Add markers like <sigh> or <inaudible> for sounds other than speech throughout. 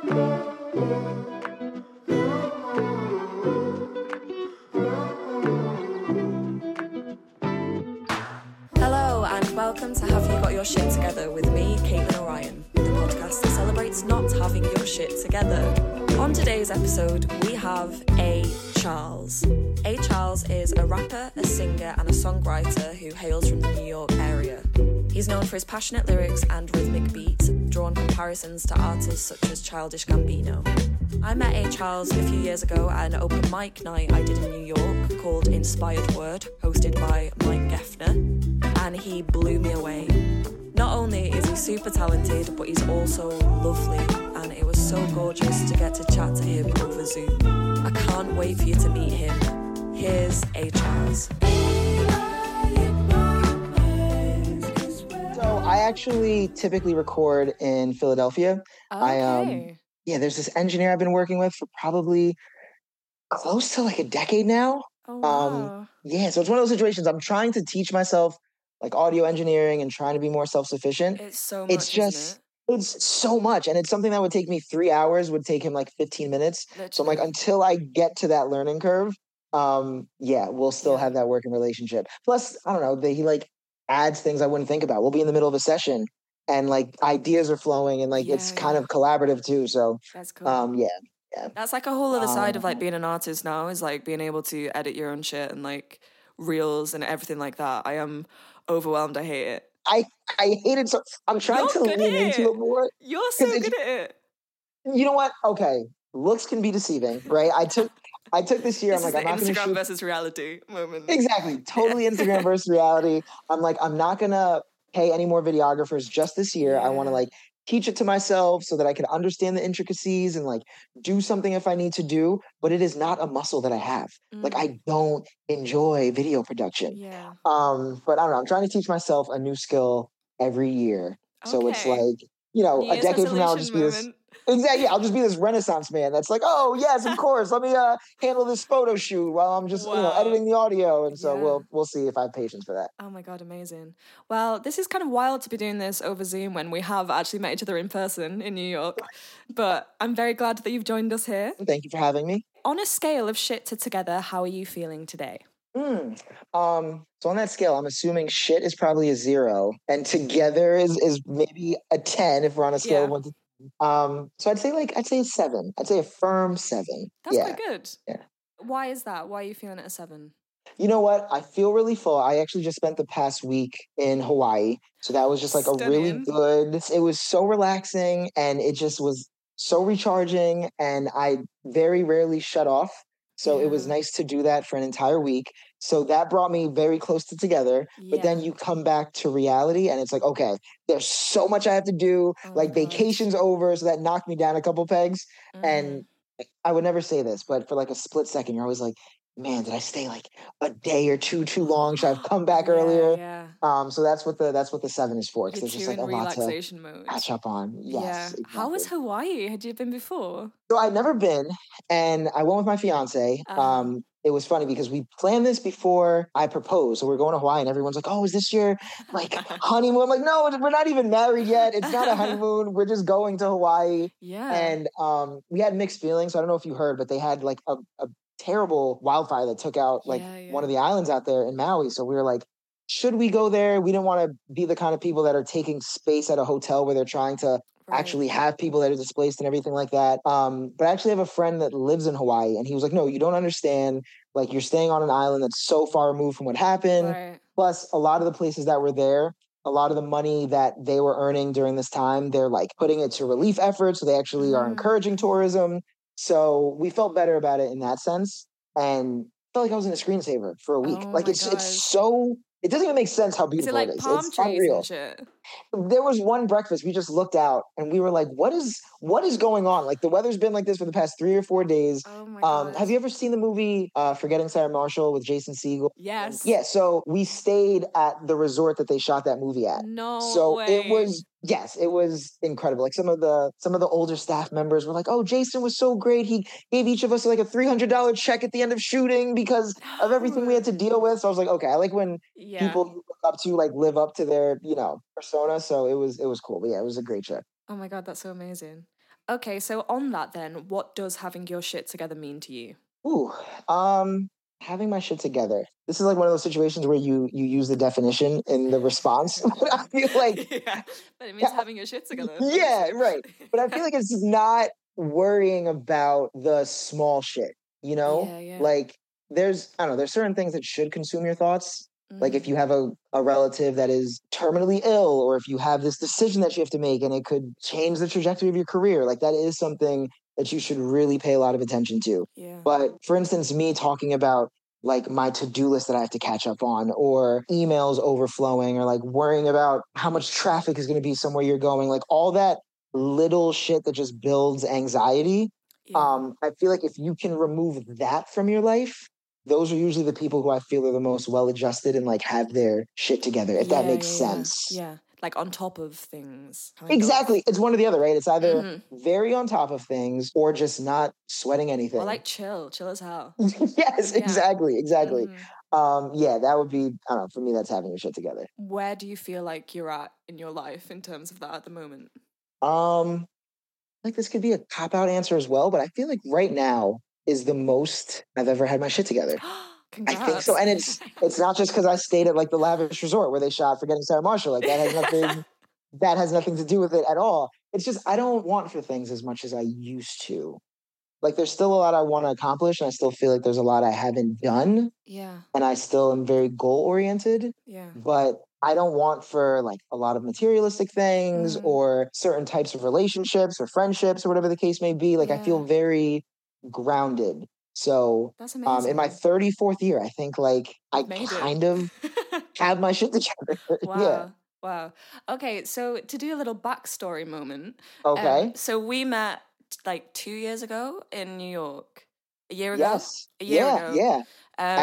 Hello, and welcome to Have You Got Your Shit Together with me, Caitlin O'Ryan, the podcast that celebrates not having your shit together. On today's episode, we have A. Charles. A. Charles is a rapper, a singer, and a songwriter who hails from the New York area. He's known for his passionate lyrics and rhythmic beats, drawn comparisons to artists such as Childish Gambino. I met A. Charles a few years ago at an open mic night I did in New York called Inspired Word, hosted by Mike Geffner, and he blew me away. Not only is he super talented, but he's also lovely, and it was so gorgeous to get to chat to him over Zoom. I can't wait for you to meet him. Here's A. Charles. Actually typically record in Philadelphia. Okay. I, um, Yeah, there's this engineer I've been working with for probably close to like a decade now. oh, um, wow. Yeah, so it's one of those situations I'm trying to teach myself like audio engineering and trying to be more self-sufficient. It's so much, it's just- isn't It's so much and it's something that would take me 3 hours would take him like 15 minutes. it? So I'm like until I get to that learning curve, um yeah, we'll still Yeah. have that working relationship. Plus, I don't know, they, he like adds things I wouldn't think about. We'll be in the middle of a session and like ideas are flowing and like it's Yeah, kind of collaborative too. So That's cool. um yeah. Yeah. That's like a whole other side of like Um, being an artist now is like being able to edit your own shit and like reels and everything like that. I am overwhelmed. I hate it. I hate it so I'm trying You're to lean into it. it more. You're so good at it. You know what? Okay. Looks can be deceiving, right? I took I took this year, This I'm like, I'm not gonna Instagram shoot versus reality moment. Exactly. <laughs> Totally Instagram versus reality. I'm like, I'm not gonna pay any more videographers just this year. I want to like teach it to myself so that I can understand the intricacies and like do something if I need to do. But it is not a muscle that I have. Like Mm, I don't enjoy video production. yeah. Um, but I don't know. I'm trying to teach myself a new skill every year. So it's like, you know, New a decade from now, I'll just be this Exactly. I'll just be this Renaissance man that's like, oh yes, of course. Let me uh handle this photo shoot while I'm just you know editing the audio. And so Yeah. we'll we'll see if I have patience for that. Oh my god, amazing. Well, this is kind of wild to be doing this over Zoom when we have actually met each other in person in New York. But I'm very glad that you've joined us here. Thank you for having me. On a scale of shit to together, how are you feeling today? Hmm. Um, so on that scale, I'm assuming shit is probably a zero, and together is is maybe a ten if we're on a scale of one to. Um, so I'd say like I'd say seven. I'd say a firm seven. That's yeah. quite good. Yeah. Why is that? Why are you feeling at a seven? You know what? I feel really full. I actually just spent the past week in Hawaii. So that was just like a really good, it was so relaxing and it just was so recharging. And I very rarely shut off. So it was nice to do that for an entire week. So that brought me very close to together. But then you come back to reality and it's like, okay, there's so much I have to do. Oh like gosh. vacation's over. So that knocked me down a couple pegs. Mhm. And I would never say this, but for like a split second, you're always like, man, did I stay like a day or two too long? Should I have come back Yeah, earlier? Yeah. Um, so that's what the that's what the seven is for because You're just like a in lot to relaxation mode. catch up on. Yes. yeah. How was. Hawaii? Had you been before? So I'd never been, and I went with my fiance. Uh-huh. Um, it was funny because we planned this before I proposed. So we're going to Hawaii, and everyone's like, "Oh, is this your like <laughs> honeymoon?" I'm like, "No, we're not even married yet. It's not a <laughs> honeymoon. We're just going to Hawaii." Yeah. and um, we had mixed feelings. So I don't know if you heard, but they had like a, a terrible wildfire that took out like Yeah, one of the islands out there in Maui. So we were like, should we go there? We didn't want to be the kind of people that are taking space at a hotel where they're trying to Right. actually have people that are displaced and everything like that. Um, but I actually have a friend that lives in Hawaii, and he was like, "No, you don't understand. Like you're staying on an island that's so far removed from what happened. Right. Plus, a lot of the places that were there." A lot of the money that they were earning during this time, they're like putting it to relief efforts. So they actually are Mm. encouraging tourism. So we felt better about it in that sense. And felt like I was in a screensaver for a week. Oh like it's it's so it doesn't even make sense how Is it beautiful like it is. it's unreal? There was one breakfast we just looked out and we were like what is what is going on like the weather's been like this for the past three or four days Oh my um have you ever seen the movie uh forgetting sarah marshall with jason Segel? Yes. yeah so we stayed at the resort that they shot that movie at No so way. it was yes it was incredible like some of the some of the older staff members were like oh jason was so great he gave each of us like a $300 check at the end of shooting because of everything we had <gasps> to deal with so i was like okay i like when Yeah. people look up to like live up to their you know persona so it was it was cool but yeah it was a great trip Oh my god, that's so amazing. Okay, so on that then, what does having your shit together mean to you? Ooh, um, having my shit together. This is like one of those situations where you you use the definition in the response. <laughs> but I feel <laughs> like yeah, but it means having your shit together. Yeah, right. But I feel like it's <laughs> not worrying about the small shit, you know? Yeah, yeah. Like there's I don't know, there's certain things that should consume your thoughts. Like if Mm, you have a, a relative that is terminally ill, or if you have this decision that you have to make and it could change the trajectory of your career, like that is something that you should really pay a lot of attention to. yeah. But for instance, me talking about like my to-do list that I have to catch up on or emails overflowing or like worrying about how much traffic is going to be somewhere you're going, like all that little shit that just builds anxiety. yeah. Um, I feel like if you can remove that from your life, those are usually the people who I feel are the most well adjusted and like have their shit together, if that makes yeah, yeah. sense. Yeah, like on top of things. kind of. Exactly. It's one or the other, right? It's either Mhm. very on top of things or just not sweating anything. Or like chill, chill as hell. <laughs> yes, Yeah. exactly, exactly. Mhm. Um, yeah, that would be I don't know, for me that's having your shit together. Where do you feel like you're at in your life in terms of that at the moment? Um like this could be a cop out answer as well, but I feel like right now is the most I've ever had my shit together. <gasps> I think so. And it's <laughs> it's not just because I stayed at like the lavish resort where they shot Forgetting Sarah Marshall. Like that has nothing <laughs> that has nothing to do with it at all. It's just I don't want for things as much as I used to. Like there's still a lot I want to accomplish, and I still feel like there's a lot I haven't done, yeah, and I still am very goal oriented. yeah. but I don't want for like a lot of materialistic things Mm. or certain types of relationships or friendships or whatever the case may be. Like I feel very grounded. So That's amazing. um, in my 34th year, I think like I made it. kind of <laughs> have my shit together. <laughs> wow. yeah. Wow. Okay, so to do a little backstory moment. um, Okay. so we met like two years ago in New York. A year ago. yes. A year yeah. ago. Yeah. Um,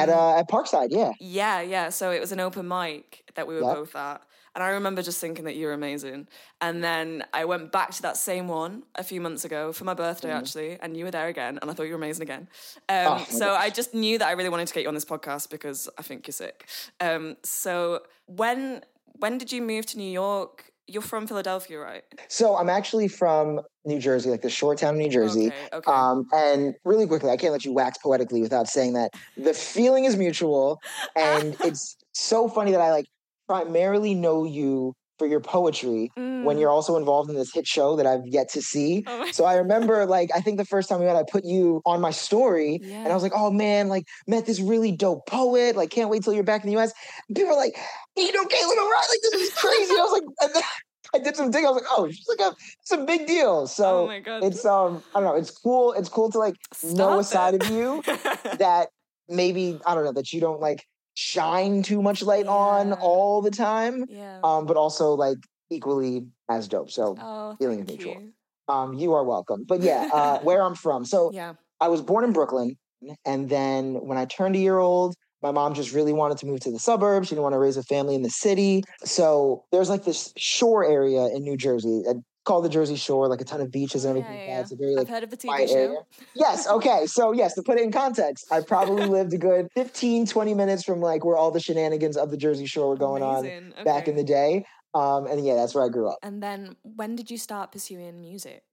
at uh, at Parkside. Yeah. Yeah, yeah. So it was an open mic that we were Yep. both at. And I remember just thinking that you were amazing. And then I went back to that same one a few months ago for my birthday, actually. And you were there again. And I thought you were amazing again. Um. Oh, so gosh. I just knew that I really wanted to get you on this podcast because I think you're sick. Um, so when when did you move to New York? You're from Philadelphia, right? So I'm actually from New Jersey, like the short town of New Jersey. Okay, okay. Um, and really quickly, I can't let you wax poetically without saying that the feeling is mutual, and <laughs> it's so funny that I like primarily know you for your poetry when Mm. you're also involved in this hit show that I've yet to see. Oh So I <laughs> remember, like, I think the first time we met, I put you on my story, and I was like, "Oh man, like, met this really dope poet. Like, can't wait till you're back in the U.S." And people were like, you know, Caitlin O'Ryan, like, this is crazy." I was like, and then <laughs> I did some digging. I was like, "Oh, she's like a, it's a big deal." So oh my god. it's um, I don't know, it's cool. It's cool to like know a Stop side of you <laughs> that maybe I don't know that you don't like shine too much light on all the time, yeah. um, but also like equally as dope. So oh, feeling mutual. you. um, you are welcome. But yeah, <laughs> uh, where I'm from. So Yeah. I was born in Brooklyn, and then when I turned a year old, my mom just really wanted to move to the suburbs. She didn't want to raise a family in the city. So there's like this shore area in New Jersey called the Jersey Shore, like a ton of beaches and Oh, yeah, everything. yeah. It's a very I've like heard of the TV show. area. Yes. Okay. So, yes, to put it in context, I probably <laughs> lived a good 15, 20 minutes from like where all the shenanigans of the Jersey Shore were going Amazing. on back in the day. Um, and yeah, that's where I grew up. And then when did you start pursuing music?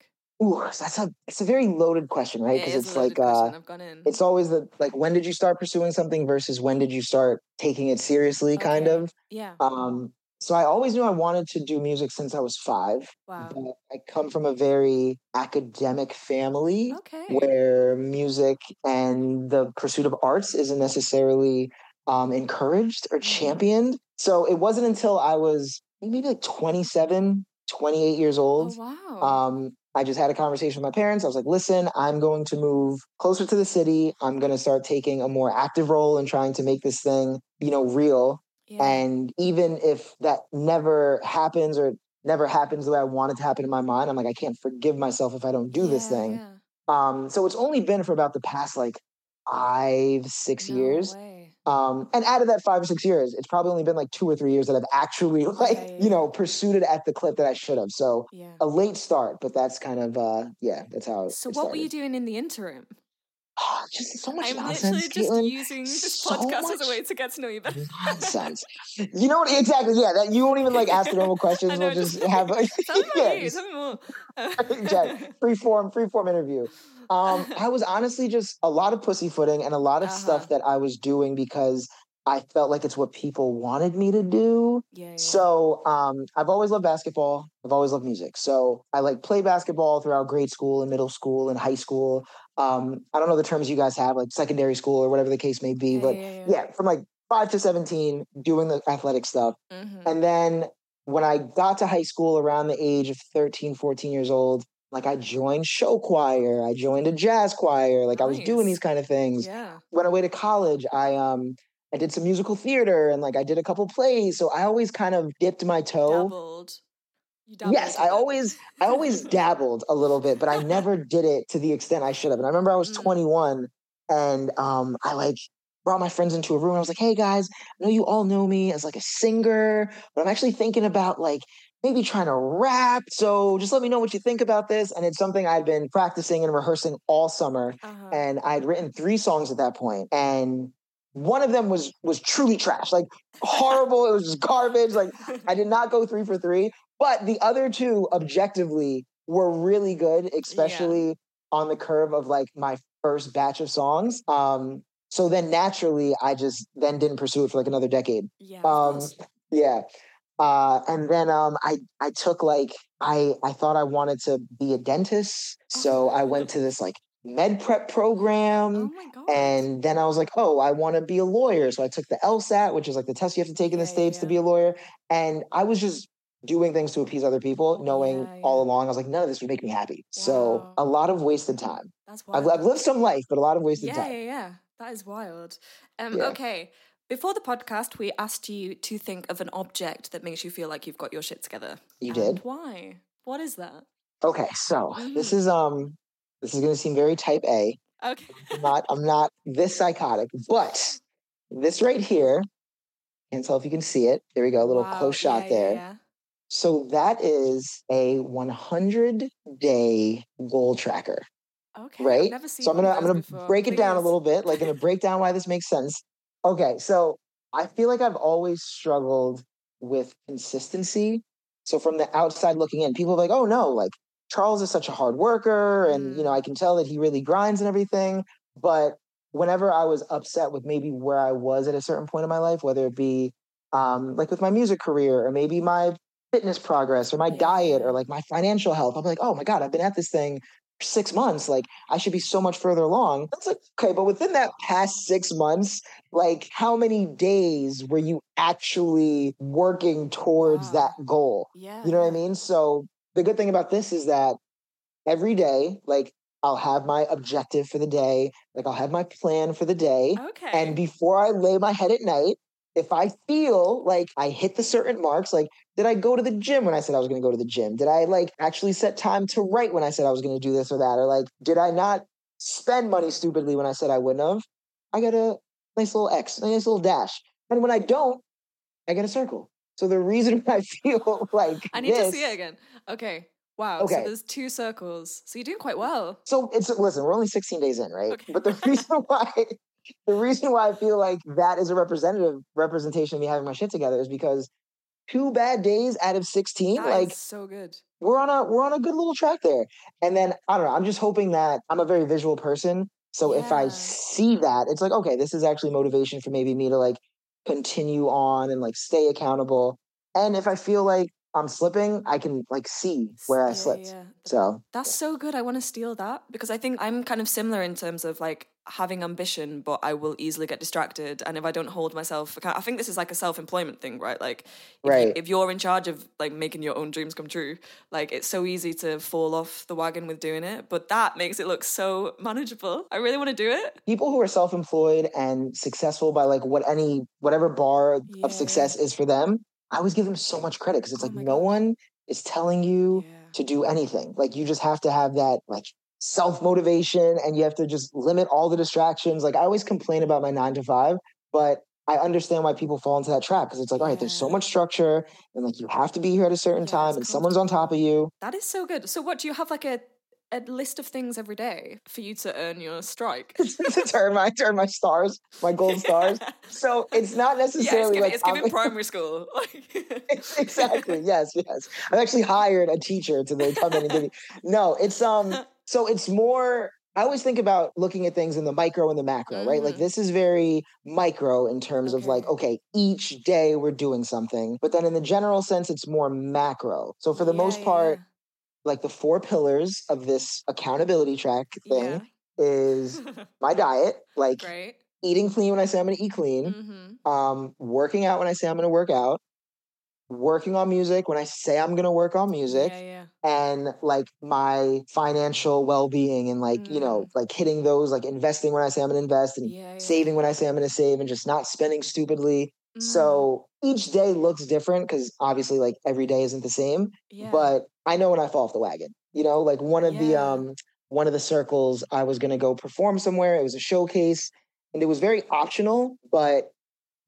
Ooh, that's a it's a very loaded question, right? Because it's like uh. I've it's always the like when did you start pursuing something versus when did you start taking it seriously, kind Okay. of. yeah. Um, so I always knew I wanted to do music since I was five. Wow. But I come from a very academic family. Okay. where music and the pursuit of arts isn't necessarily um, encouraged or Mhm. championed. So it wasn't until I was maybe like 27, 28 years Oh old. wow. Um, I just had a conversation with my parents. I was like, listen, I'm going to move closer to the city. I'm going to start taking a more active role in trying to make this thing, you know, real. Yeah. And even if that never happens or never happens the way I want it to happen in my mind, I'm like, I can't forgive myself if I don't do this thing. yeah. Um, so it's only been for about the past like five, six No years. way. Um, and out of that five or six years, it's probably only been like two or three years that I've actually <laughs> like, yeah, you know, pursued it at the clip that I should have. So Yeah. a late start, but that's kind of uh yeah, that's how it So what were you doing in the interim? Oh, just so much I'm nonsense. literally just Caitlin. using this So podcast as a way to get to know you better. nonsense. <laughs> you know what? Exactly. Yeah. That you won't even like ask the normal <laughs> questions. Know, we'll just just- have a <laughs> Tell me yeah, you. just- more. exactly. free form, free form interview. Um, I was honestly just a lot of pussyfooting and a lot of Uh-huh. stuff that I was doing because I felt like it's what people wanted me to do. Yeah. yeah. So um, I've always loved basketball. I've always loved music. So I like play basketball throughout grade school and middle school and high school. Um, I don't know the terms you guys have, like secondary school or whatever the case may be, yeah, but yeah, yeah. yeah, from like five to 17, doing the athletic stuff. Mhm. And then when I got to high school around the age of 13, 14 years old, like I joined show choir, I joined a jazz choir, like I was doing these kind of things. Yeah. When I went to college, I um I did some musical theater and like I did a couple plays. So I always kind of dipped my toe. Dabbled. Yes, i always I always dabbled a little bit, but I never did it to the extent I should have. And I remember I was Mm. 21 and um I like brought my friends into a room. I was like, "Hey guys, I know you all know me as like a singer, but I'm actually thinking about like maybe trying to rap. So just let me know what you think about this." And it's something I'd been practicing and rehearsing all summer Uh-huh. and I'd written three songs at that point, and one of them was was truly trash, like horrible. it was just garbage. Like I did not go three for three, but the other two objectively were really good, especially on the curve of like my first batch of songs. Um, so then naturally, I just then didn't pursue it for like another decade. yeah. Um, yeah. Uh, and then um, I I took like I I thought I wanted to be a dentist, so I went to this like med prep program. oh my god. And then I was like, oh, I want to be a lawyer. So I took the LSAT, which is like the test you have to take in the Yeah, yeah, States to be a lawyer. And I was just doing things to appease other people, knowing Yeah, all along, I was like, none of this would make me happy. So a lot of wasted time. That's I've, wild. I've lived some life, but a lot of wasted yeah, time. yeah, yeah. That is wild. Um, Yeah. Okay. Before the podcast, we asked you to think of an object that makes you feel like you've got your shit together. You did? Why? What is that? Okay, so this Mhm. is um this is gonna seem very type A. Okay. I'm not I'm not this psychotic, but this right here, can't tell if you can see it. There we go, a little Wow, close shot yeah, yeah, there. So that is a 100 day goal tracker, Okay. right? I've never seen So I'm gonna I'm gonna before. break it down a little bit, like gonna break down why this makes sense. Okay, so I feel like I've always struggled with consistency. So from the outside looking in, people are like, "Oh no, like Charles is such a hard worker, and you know Mm. I can tell that he really grinds and everything." But whenever I was upset with maybe where I was at a certain point in my life, whether it be um, like with my music career or maybe my fitness progress or my diet or like my financial health, I'm like, "Oh my god, I've been at this thing for six months. Like I should be so much further along." It's like okay, but within that past six months, like how many days were you actually working towards Wow. that goal? Yeah. You know what I mean? So the good thing about this is that every day, like I'll have my objective for the day, like I'll have my plan for the day. Okay. And before I lay my head at night, if I feel like I hit the certain marks, like did I go to the gym when I said I was going to go to the gym? Did I like actually set time to write when I said I was going to do this or that? Or like, did I not spend money stupidly when I said I wouldn't have? I got a nice little X, a nice little dash. And when I don't, I get a circle. So the reason <laughs> I feel like I need to see it again. Okay. Wow. So Okay. there's two circles. So you're doing quite well. So it's listen, we're only 16 days in, right? Okay. But the <laughs> reason why the reason why I feel like that is a representative representation of me having my shit together is because two bad days out of 16, That like so good. we're on a we're on a good little track there. And then I don't know, I'm just hoping that I'm a very visual person. So if I see that, it's like, okay, this is actually motivation for maybe me to like continue on and like stay accountable. And if I feel like I'm slipping, I can like see where I Yeah, slipped. yeah. So That's so good. I want to steal that because I think I'm kind of similar in terms of like having ambition, but I will easily get distracted. And if I don't hold myself I think this is like a self employment thing, right? Like, if, Right. You, if you're in charge of like making your own dreams come true, like it's so easy to fall off the wagon with doing it. But that makes it look so manageable. I really want to do it. people who are self-employed and successful by like what any whatever bar Yeah. of success is for them i always give them so much credit because it's Oh like no gosh. one is telling you Yeah. to do anything like you just have to have that like self-motivation and you have to just limit all the distractions like i always complain about my nine to five but I understand why people fall into that trap because it's like, all right, there's so much structure, and like you have to be here at a certain Yeah, time, and someone's on top of you. That is so good. So, what do you have like a a list of things every day for you to earn your strike? <laughs> to turn my turn my stars, my <laughs> gold stars. So it's not Yeah, it's necessarily giving, like it's giving I'm- <laughs> primary school. exactly. Yes, yes. I've actually hired a teacher to come in and give me. No, it's um. So it's more. I always think about looking at things in the micro and the macro, right? Like Mhm. this is very micro in terms of like, Okay. okay, each day we're doing something, but then in the general sense, it's more macro. So for the most Yeah, part, like the four pillars of this accountability track yeah, thing is <laughs> my diet, like Great. eating clean when I say I'm going to eat clean, hmm um, working out when I say I'm going to work out, working on music when I say I'm going to work on music, Yeah, yeah. and like my financial well-being and like you know like hitting those like investing when I say I'm going to invest and Mm. Yeah, saving when I say I'm going to save and just not spending stupidly. Mhm. So each day looks different because obviously like every day isn't the same. But I know when I fall off the wagon. You know, like one of the um one of the circles I was gonna go perform somewhere. It was a showcase and it was very optional, but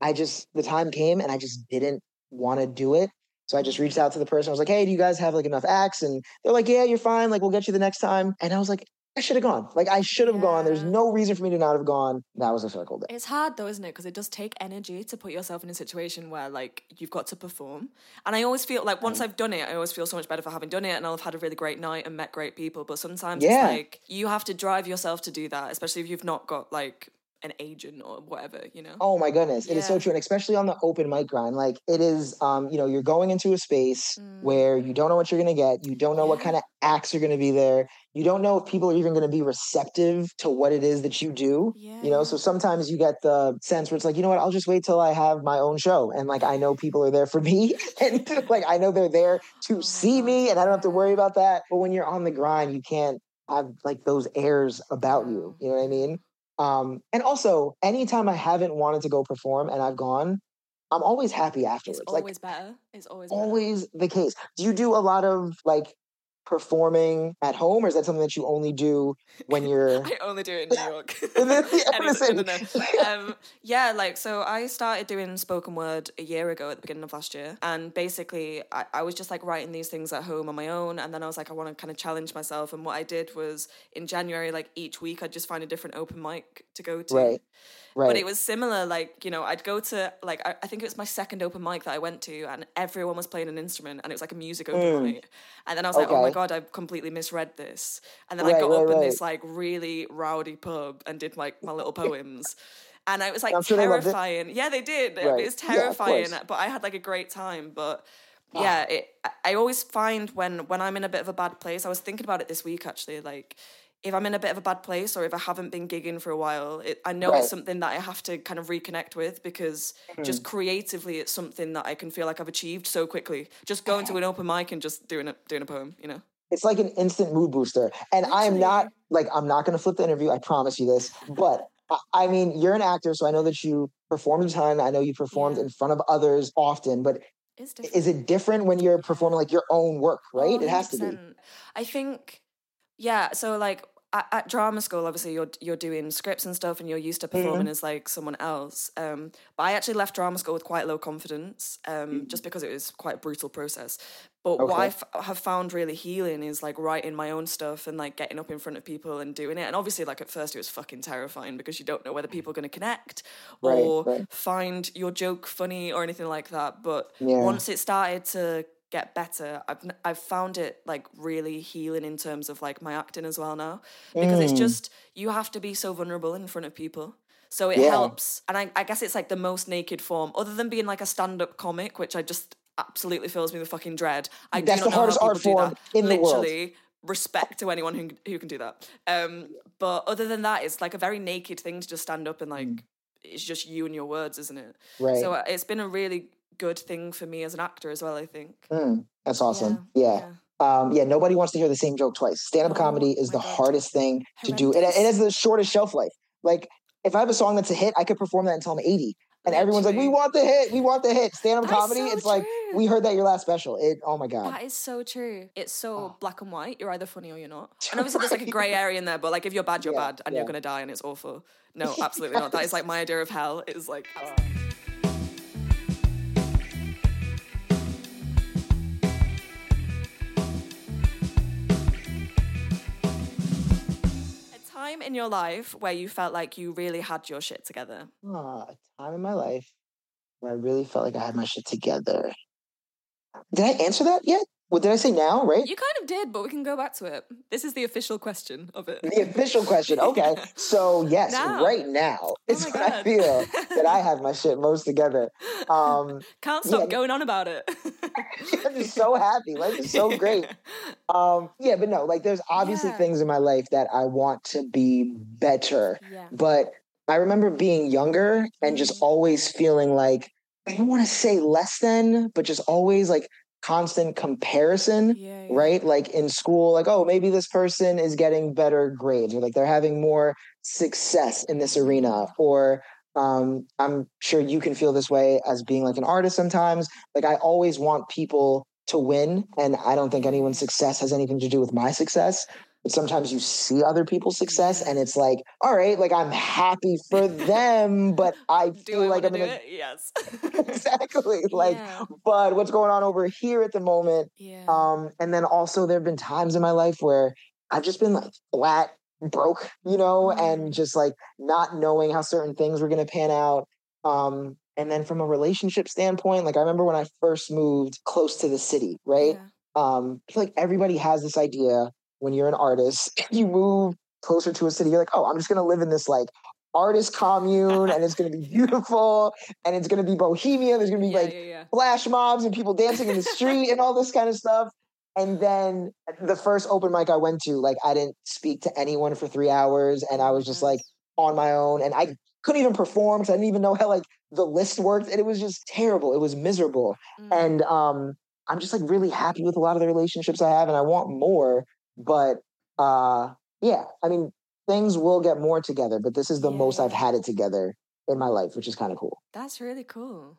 I just the time came and I just didn't want to do it. So I just reached out to the person. I was like, "Hey, do you guys have like enough acts?" And they're like, "Yeah, you're fine. Like, we'll get you the next time." And I was like, "I should have gone. Like, I should have gone. There's no reason for me to not have gone." That was a circle day. It's hard though, isn't it? Because it does take energy to put yourself in a situation where like you've got to perform. And I always feel like once I've done it, I always feel so much better for having done it and I'll have had a really great night and met great people. But sometimes Yeah. it's like you have to drive yourself to do that, especially if you've not got like an agent or whatever, you know? Oh my goodness, it is so true, and especially on the open mic grind. Like it is, um, you know, you're going into a space Mm. where you don't know what you're gonna get. You don't know what kind of acts are gonna be there. You don't know if people are even gonna be receptive to what it is that you do. Yeah. You know, so sometimes you get the sense where it's like, you know what, I'll just wait till I have my own show, and like I know people are there for me, <laughs> and like I know they're there to Oh see God, me, and I don't have to worry about that. But when you're on the grind, you can't have like those airs about you. You know what I mean? Um, and also, anytime I haven't wanted to go perform and I've gone, I'm always happy afterwards. It's like always better. It's always better. always the case. Do you do a lot of like performing at home, or is that something that you only do when <laughs> you're? I only do it in New <laughs> York. <laughs> In the- yeah, I'm Anyway, gonna no, no, say- no. Um, yeah, like so I started doing spoken word a year ago at the beginning of last year. And basically I, I was just like writing these things at home on my own. And then I was like, I want to kind of challenge myself. And what I did was in January, like each week I'd just find a different open mic to go to. Right. Right. But it was similar, like, you know, I'd go to, like, I, I think it was my second open mic that I went to, and everyone was playing an instrument, and it was like a music open Mm. mic. And then I was like, oh my God, I've completely misread this. And then I got right, up in this, like, really rowdy pub and did, like, my little <laughs> poems. And I was like I'm sure they terrifying. Yeah, they did. Right. It was terrifying, course. but I had like a great time. But Ah. yeah, it, I- I always find when when I'm in a bit of a bad place. I was thinking about it this week actually. Like, if I'm in a bit of a bad place or if I haven't been gigging for a while, it, I know Right. it's something that I have to kind of reconnect with because just Mm. creatively, it's something that I can feel like I've achieved so quickly. Just going to an open mic and just doing a doing a poem, you know. it's like an instant mood booster. And I am not like I'm not going to flip the interview. I promise you this. But I, mean, you're an actor, so I know that you performed a ton. I know you performed Yeah. in front of others often. But It's is it different when you're performing like your own work? Right? Oh, it has to be. I think, yeah. So like at, at drama school, obviously you're you're doing scripts and stuff, and you're used to Mm-hmm. performing as like someone else. Um, but I actually left drama school with quite low confidence, um, just because it was quite a brutal process. But what I Mm-hmm. Okay. f- have found really healing is like writing my own stuff and like getting up in front of people and doing it. And obviously, like at first, it was fucking terrifying because you don't know whether people are going to connect Right, or right. find your joke funny or anything like that. But Yeah. once it started to get better, I've I've found it like really healing in terms of like my acting as well now because it's Mm. just you have to be so vulnerable in front of people. So it Yeah. helps, and I, I guess it's like the most naked form, other than being like a stand-up comic, which I just absolutely fills me with fucking dread. I That's do the not know hardest how art people do form that. in the world. Literally, respect to anyone who who can do that. Um, but other than that, it's like a very naked thing to just stand up and like it's just you and your words, isn't it? Mm. Right. So it's been a really good thing for me as an actor as well. I think. Mm, that's awesome. Yeah. Um, yeah, nobody wants to hear the same joke twice. Stand up Oh comedy is the God. hardest thing to do. It, it has the shortest shelf life. Like, if I have a song that's a hit, I could perform that until I'm 80. And everyone's like, we want the hit. We want the hit. Stand up comedy, so it's like, we heard that your last special. It, oh my God. That is so true. It's so Oh. black and white. You're either funny or you're not. And obviously, there's like a grey <laughs> area in there, but like if you're bad, you're Yeah, bad, and yeah. you're gonna die, and it's awful. No, <laughs> absolutely not. That is like my idea of hell. Is like. Time in your life where you felt like you really had your shit together. Ah, a time in my life where I really felt like I had my shit together. Did I answer that yet? What did I say now? Right? You kind of did, but we can go back to it. This is the official question of it. The official question. <laughs> Okay. So yes, Now. right now is my when I feel <laughs> that I have my shit most together. Um, Can't stop yeah. going on about it. <laughs> I'm just so happy. Life is so great. Um, yeah, but no, like there's obviously Yeah. things in my life that I want to be better. Yeah. But I remember being younger and just Mhm. always feeling like I don't want to say less than, but just always like constant comparison. Yeah, yeah. Right? Like in school, like, oh, maybe this person is getting better grades or like they're having more success in this arena. Or um, I'm sure you can feel this way as being like an artist sometimes. Like I always want people to win. And I don't think anyone's success has anything to do with my success. But sometimes you see other people's success and it's like, all right, like I'm happy for them, but I <laughs> Do feel I like I'm to do in a it? Yes. <laughs> exactly <laughs> like yeah. but what's going on over here at the moment yeah. um and then also there have been times in my life where i've just been like flat broke you know and just like not knowing how certain things were going to pan out um and then from a relationship standpoint like i remember when i first moved close to the city right Yeah. um i feel like everybody has this idea when you're an artist and <laughs> you move closer to a city you're like oh i'm just going to live in this like artist commune and it's going to be beautiful and it's going to be bohemia there's going to be yeah, like yeah, yeah. flash mobs and people dancing in the street and all this kind of stuff. And then the first open mic I went to, like I didn't speak to anyone for three hours and I was just like on my own and I couldn't even perform because I didn't even know how like the list worked. And it was just terrible. It was miserable. Mm. And um I'm just like really happy with a lot of the relationships I have and I want more. But uh yeah, I mean things will get more together, but this is the most I've had it together in my life, which is kind of cool. That's really cool.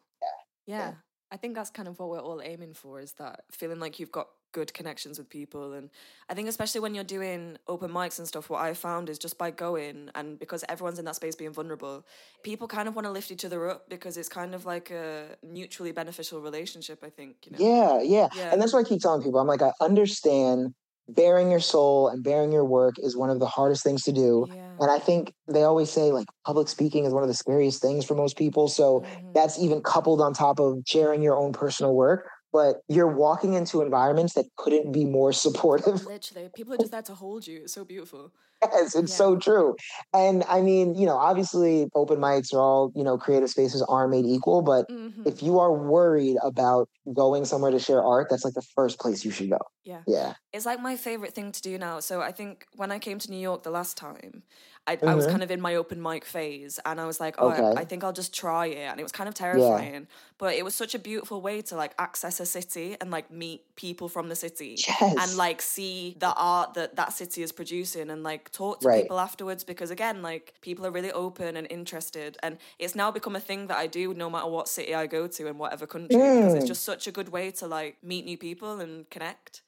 Yeah. Yeah. I think that's kind of what we're all aiming for is that feeling like you've got good connections with people. And I think, especially when you're doing open mics and stuff, what I found is just by going and because everyone's in that space being vulnerable, people kind of want to lift each other up because it's kind of like a mutually beneficial relationship, I think. You know? Yeah, yeah, Yeah. And that's what I keep telling people. I'm like, I understand bearing your soul and bearing your work is one of the hardest things to do. Yeah. And I think they always say like public speaking is one of the scariest things for most people. So Mhm. that's even coupled on top of sharing your own personal work. But you're walking into environments that couldn't be more supportive. <laughs> Literally, people are just there to hold you. It's so beautiful. Yes, it's Yeah. so true. And I mean, you know, obviously open mics are all, you know, creative spaces are made equal, but Mhm. if you are worried about going somewhere to share art, that's like the first place you should go. Yeah. Yeah. It's like my favorite thing to do now. So I think when I came to New York the last time, I, I was Mhm. kind of in my open mic phase and I was like, oh, I, Okay. I think I'll just try it. And it was kind of terrifying, but it was such a beautiful way to like access a city and like meet people from the city Yes. and like see the art that that city is producing and like talk to Right. people afterwards because again like people are really open and interested and it's now become a thing that I do no matter what city I go to in whatever country because it's Mm. just such a good way to like meet new people and connect and make friends.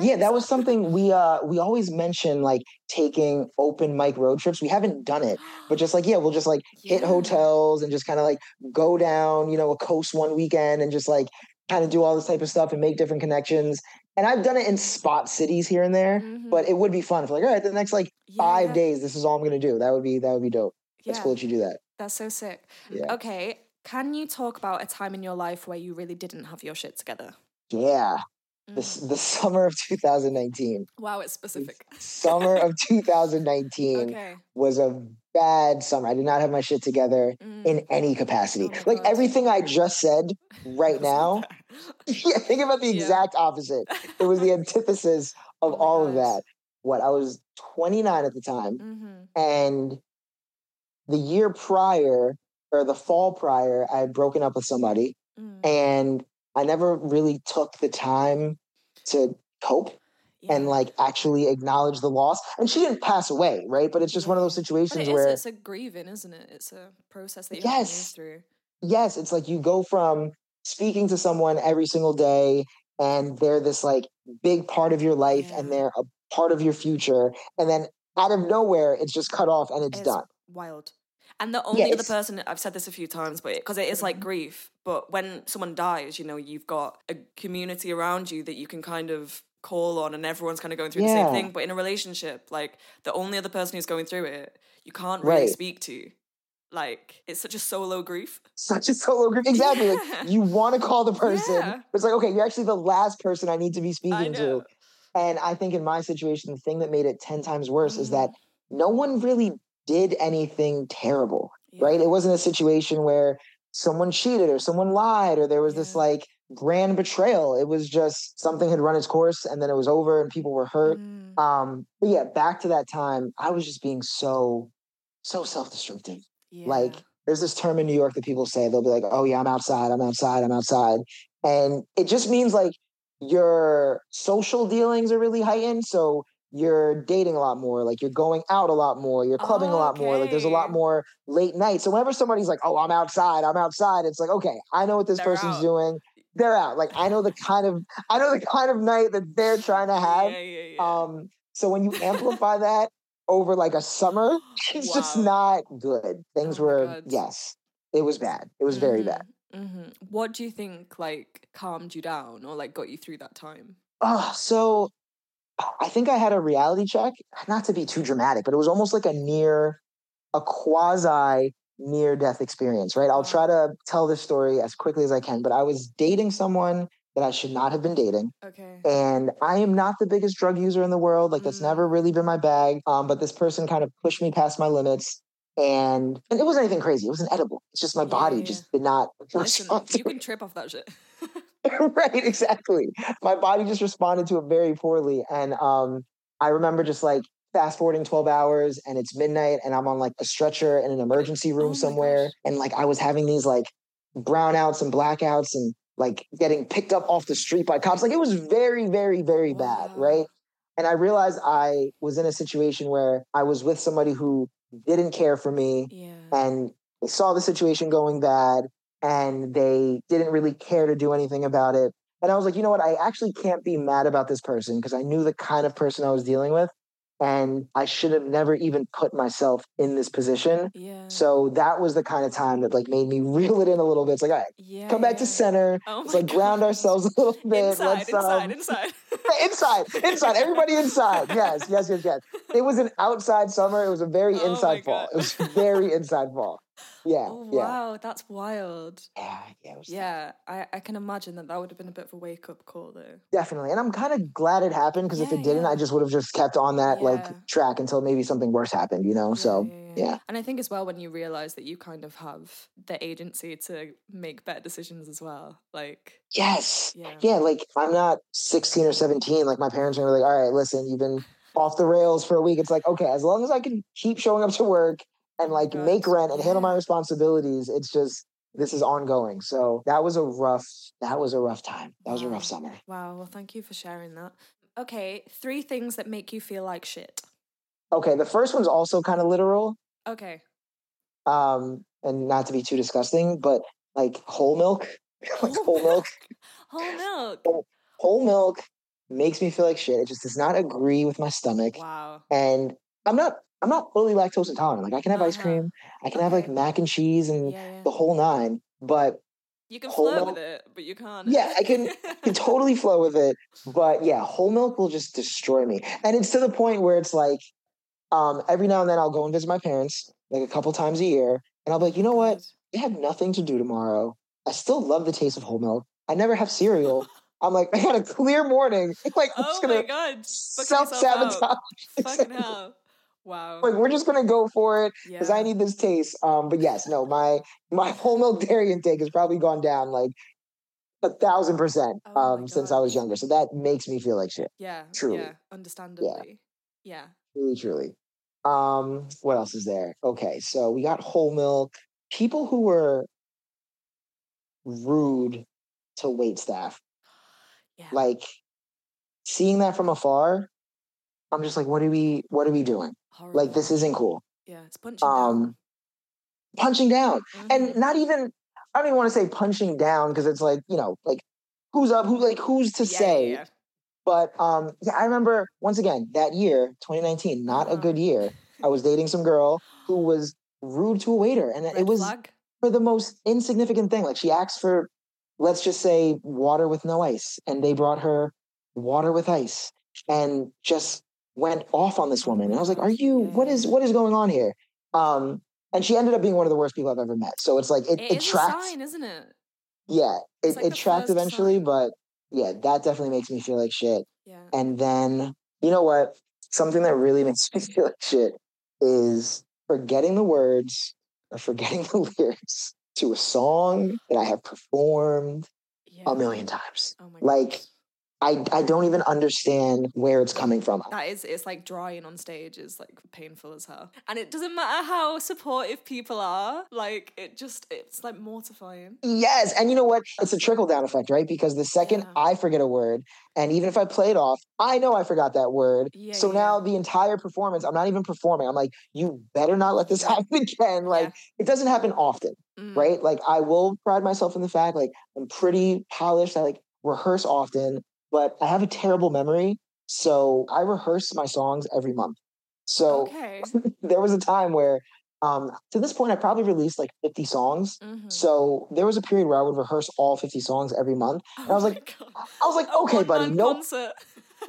Yeah, that was something we uh we always mention like taking open mic road trips. We haven't done it, but just like <gasps> yeah, we'll just like hit hotels and just kind of like go down, you know, a coast one weekend and just like kind of do all this type of stuff and make different connections. And I've done it in spot cities here and there, Mhm. but it would be fun for like, all right, the next like Yeah, five days, this is all I'm gonna do. That would be that would be dope. Yeah, cool that you do that. that's so sick. Yeah. Okay, can you talk about a time in your life where you really didn't have your shit together? Yeah. This Mm. the summer of 2019. Wow, it's specific. <laughs> Summer of 2019 okay. was a bad summer. I did not have my shit together Mm. in any capacity. Oh like God. everything I just said right <laughs> now. <laughs> yeah, think about the Yeah. exact opposite. It was the antithesis of Oh all of that. What I was 29 at the time, Mhm. and the year prior or the fall prior, I had broken up with somebody, Mm. and I never really took the time to cope and like actually acknowledge the loss. And she didn't pass away, right? But it's just one of those situations it is, where it's a grieving, isn't it? It's a process that you Yes. through. yes, it's like you go from speaking to someone every single day and they're this like big part of your life and they're a part of your future. And then out of nowhere, it's just cut off and it's, It's done. wild. And the only other person I've said this a few times, but because it is like grief. But when someone dies, you know, you've got a community around you that you can kind of call on and everyone's kind of going through the same thing. But in a relationship, like the only other person who's going through it, you can't really Right. speak to. Like it's such a solo grief. Such a solo grief Exactly. Yeah. Like <laughs> you want to call the person. Yeah. but It's like, okay, you're actually the last person I need to be speaking to. And I think in my situation, the thing that made it 10 times worse is Mhm. that no one really did anything terrible, Yeah. right? It wasn't a situation where someone cheated or someone lied or there was this like grand betrayal. It was just something had run its course and then it was over and people were hurt. Mm, Um, but yeah, back to that time, I was just being so, so self-destructive. Like there's this term in New York that people say, they'll be like, oh yeah, I'm outside, I'm outside, I'm outside. And it just means like your social dealings are really heightened. So you're dating a lot more, like you're going out a lot more, you're clubbing a lot more, like there's a lot more late nights. So whenever somebody's like, oh, I'm outside, I'm outside, it's like, okay, I know what this They're person's out. doing. They're out. Like I know the kind of I know the kind of night that they're trying to have. yeah, yeah, yeah. Um, so when you amplify that over like a summer, <gasps> <laughs> it's just not good. Things Oh were God. yes, it was bad. It was very bad. hmm What do you think like calmed you down or like got you through that time? Oh, so I think I had a reality check. Not to be too dramatic, but it was almost like a near, a quasi near death experience. Right. I'll try to tell this story as quickly as I can. But I was dating someone that I should not have been dating. Okay. and I am not the biggest drug user in the world. Like that's Mm. never really been my bag. Um, but this person kind of pushed me past my limits, and and it wasn't anything crazy. It wasn't edible. It's just my Yeah, body yeah, just did not Listen, you can trip off that shit. <laughs> <laughs> right, exactly. My body just responded to it very poorly, and um, I remember just like fast forwarding 12 hours and it's midnight and I'm on like a stretcher in an emergency Oh room my somewhere gosh. and like I was having these like brownouts and blackouts and like getting picked up off the street by cops like it was very very very bad right and I realized I was in a situation where I was with somebody who didn't care for me yeah. and they saw the situation going bad and they didn't really care to do anything about it. And I was like, you know what? I actually can't be mad about this person because I knew the kind of person I was dealing with. And I should have never even put myself in this position. yeah. So that was the kind of time that like made me <laughs> reel it in a little bit. It's like, all right, yeah. come back to center. Oh Let's like ground ourselves a little <laughs> bit. Inside, Let's inside, um, inside. <laughs> inside, inside, everybody inside. Yes, yes, yes, yes. It was an outside summer. It was a very Oh inside fall. It was very inside fall. Yeah, oh yeah, wow, that's wild. yeah, yeah. Was Yeah, I, I can imagine that that would have been a bit of a wake up call though. definitely. And I'm kind of glad it happened because if it didn't, yeah. I just would have just kept on that like track until maybe something worse happened. You know. Yeah, so yeah. And I think as well when you realize that you kind of have the agency to make better decisions as well. Like yes, yeah. yeah. Like I'm not 16 or 17. Like my parents were like, all right, listen, you've been off the rails for a week. It's like okay, as long as I can keep showing up to work and Oh like make rent and handle my responsibilities, it's just this is ongoing. So that was a rough. That was a rough time. That was a rough summer. Wow, well thank you for sharing that. Okay, three things that make you feel like shit. Okay, the first one's also kind of literal. Okay. Um, and not to be too disgusting, but like whole milk, <laughs> like <laughs> whole milk. Whole milk. whole milk makes me feel like shit. It just does not agree with my stomach. Wow. And I'm not I'm not fully lactose intolerant. Like I can have ice Uh-huh. cream, I can have like mac and cheese and Yeah, yeah. the whole nine. But You can flirt milk- with it, but you can't. Yeah, I can- can <laughs> totally flow with it. But yeah, whole milk will just destroy me. And it's to the point where it's like um every now and then I'll go and visit my parents like a couple times a year and I'll be like, you know what? I have nothing to do tomorrow. I still love the taste of whole milk. I never have cereal. <laughs> I'm like, <laughs> I had a clear morning. Like, I'm Oh just my gonna god. Self sabotage. Fucking hell. Wow. Like, we're just gonna go for it because I need this taste. Um, but yes, no, my my <laughs> whole milk dairy intake has probably gone down like a thousand percent Oh um since I was younger. So that makes me feel like shit. Yeah. Truly. Yeah. Understandably. Yeah. Truly, truly. Um, what else is there? Okay, so we got whole milk. People who were rude to wait staff. <gasps> Yeah. like seeing that from afar i'm just like what are we what are we doing Horrible. like this isn't cool Yeah. It's punching um punching down down. and not even i don't even want to say punching down because it's like you know like who's up who like who's to Yeah, say yeah. but um yeah i remember once again that year 2019 not a Uh-huh. good year i was dating some girl who was rude to a waiter and Red it was flag. for the most insignificant thing like she asked for let's just say water with no ice and they brought her water with ice and just went off on this woman. And I was like, are you, what is, what is going on here? Um, and she ended up being one of the worst people I've ever met. So it's like, it, it, tracks. sign, isn't it? Yeah. It, like it tracked eventually, sign. but yeah, that definitely makes me feel like shit. Yeah. And then, you know what? Something that really <laughs> makes me feel like shit is forgetting the words or forgetting <laughs> the lyrics to a song that I have performed yeah. a million times. Oh my like, God. I, I don't even understand where it's coming from. That is, it's like drying on stage is like painful as hell. And it doesn't matter how supportive people are, like, it just, it's like mortifying. Yes. And you know what? It's a trickle down effect, right? Because the second Yeah. I forget a word, and even if I play it off, I know I forgot that word. Yeah, so yeah. now the entire performance, I'm not even performing. I'm like, you better not let this <laughs> happen again. Like, it doesn't happen often. Mm. right? Like I will pride myself in the fact like I'm pretty polished. I like rehearse often, but I have a terrible memory. So I rehearse my songs every month. So okay. <laughs> there was a time where um to this point I probably released like 50 songs. Mhm. So there was a period where I would rehearse all 50 songs every month. Oh I was like, God. I was like, okay, buddy, one-man nope.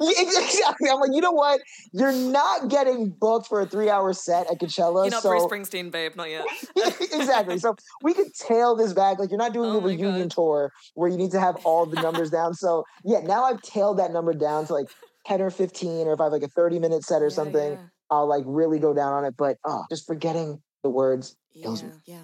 <laughs> exactly. I'm like, you know what? You're not getting booked for a three hour set at Coachella. You're not so Bruce Springsteen, babe, not yet. <laughs> exactly. So we could tail this back. Like you're not doing Oh the reunion God. tour where you need to have all the numbers <laughs> down. So yeah, now I've tailed that number down to like 10 or 15, or if I have like a 30 minute set or Yeah, something, yeah. I'll like really go down on it. But oh, just forgetting the words kills yeah, me. yeah.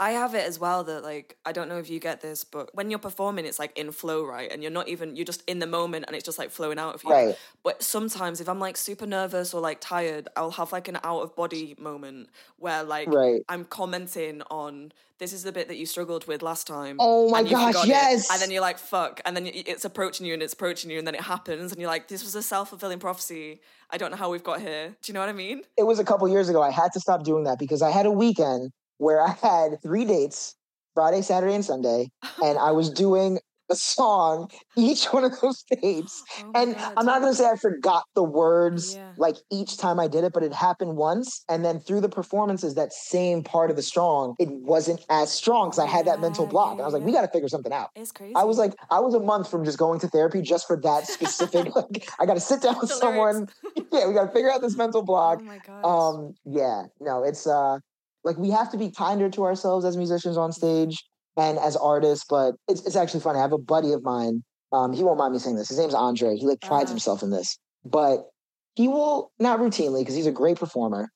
I have it as well that like I don't know if you get this, but when you're performing, it's like in flow, right? And you're not even you're just in the moment, and it's just like flowing out of you. Right. But sometimes if I'm like super nervous or like tired, I'll have like an out of body moment where like Right. I'm commenting on this is the bit that you struggled with last time. Oh my and gosh, forgot it." yes. And then you're like, fuck. And then it's approaching you and it's approaching you, and then it happens, and you're like, this was a self fulfilling prophecy. I don't know how we've got here. Do you know what I mean? It was a couple years ago. I had to stop doing that because I had a weekend where I had three dates Friday, Saturday, and Sunday. And I was <laughs> doing a song each one of those dates. Oh And God. I'm not going to say I forgot the words Yeah. like each time I did it, but it happened once. And then through the performances, that same part of the strong, it wasn't as strong because I had that mental block. yeah, and I was like, yeah. we got to figure something out. It's crazy. I was like, I was a month from just going to therapy just for that specific. <laughs> like, I got to sit down with someone. <laughs> yeah, we got to figure out this mental block. Oh my god. Um, yeah, no, it's uh like we have to be kinder to ourselves as musicians on stage and as artists, but it's it's actually funny. I have a buddy of mine. Um, he won't mind me saying this. His name's Andre. He like prides Ah. himself in this, but he will not routinely because he's a great performer.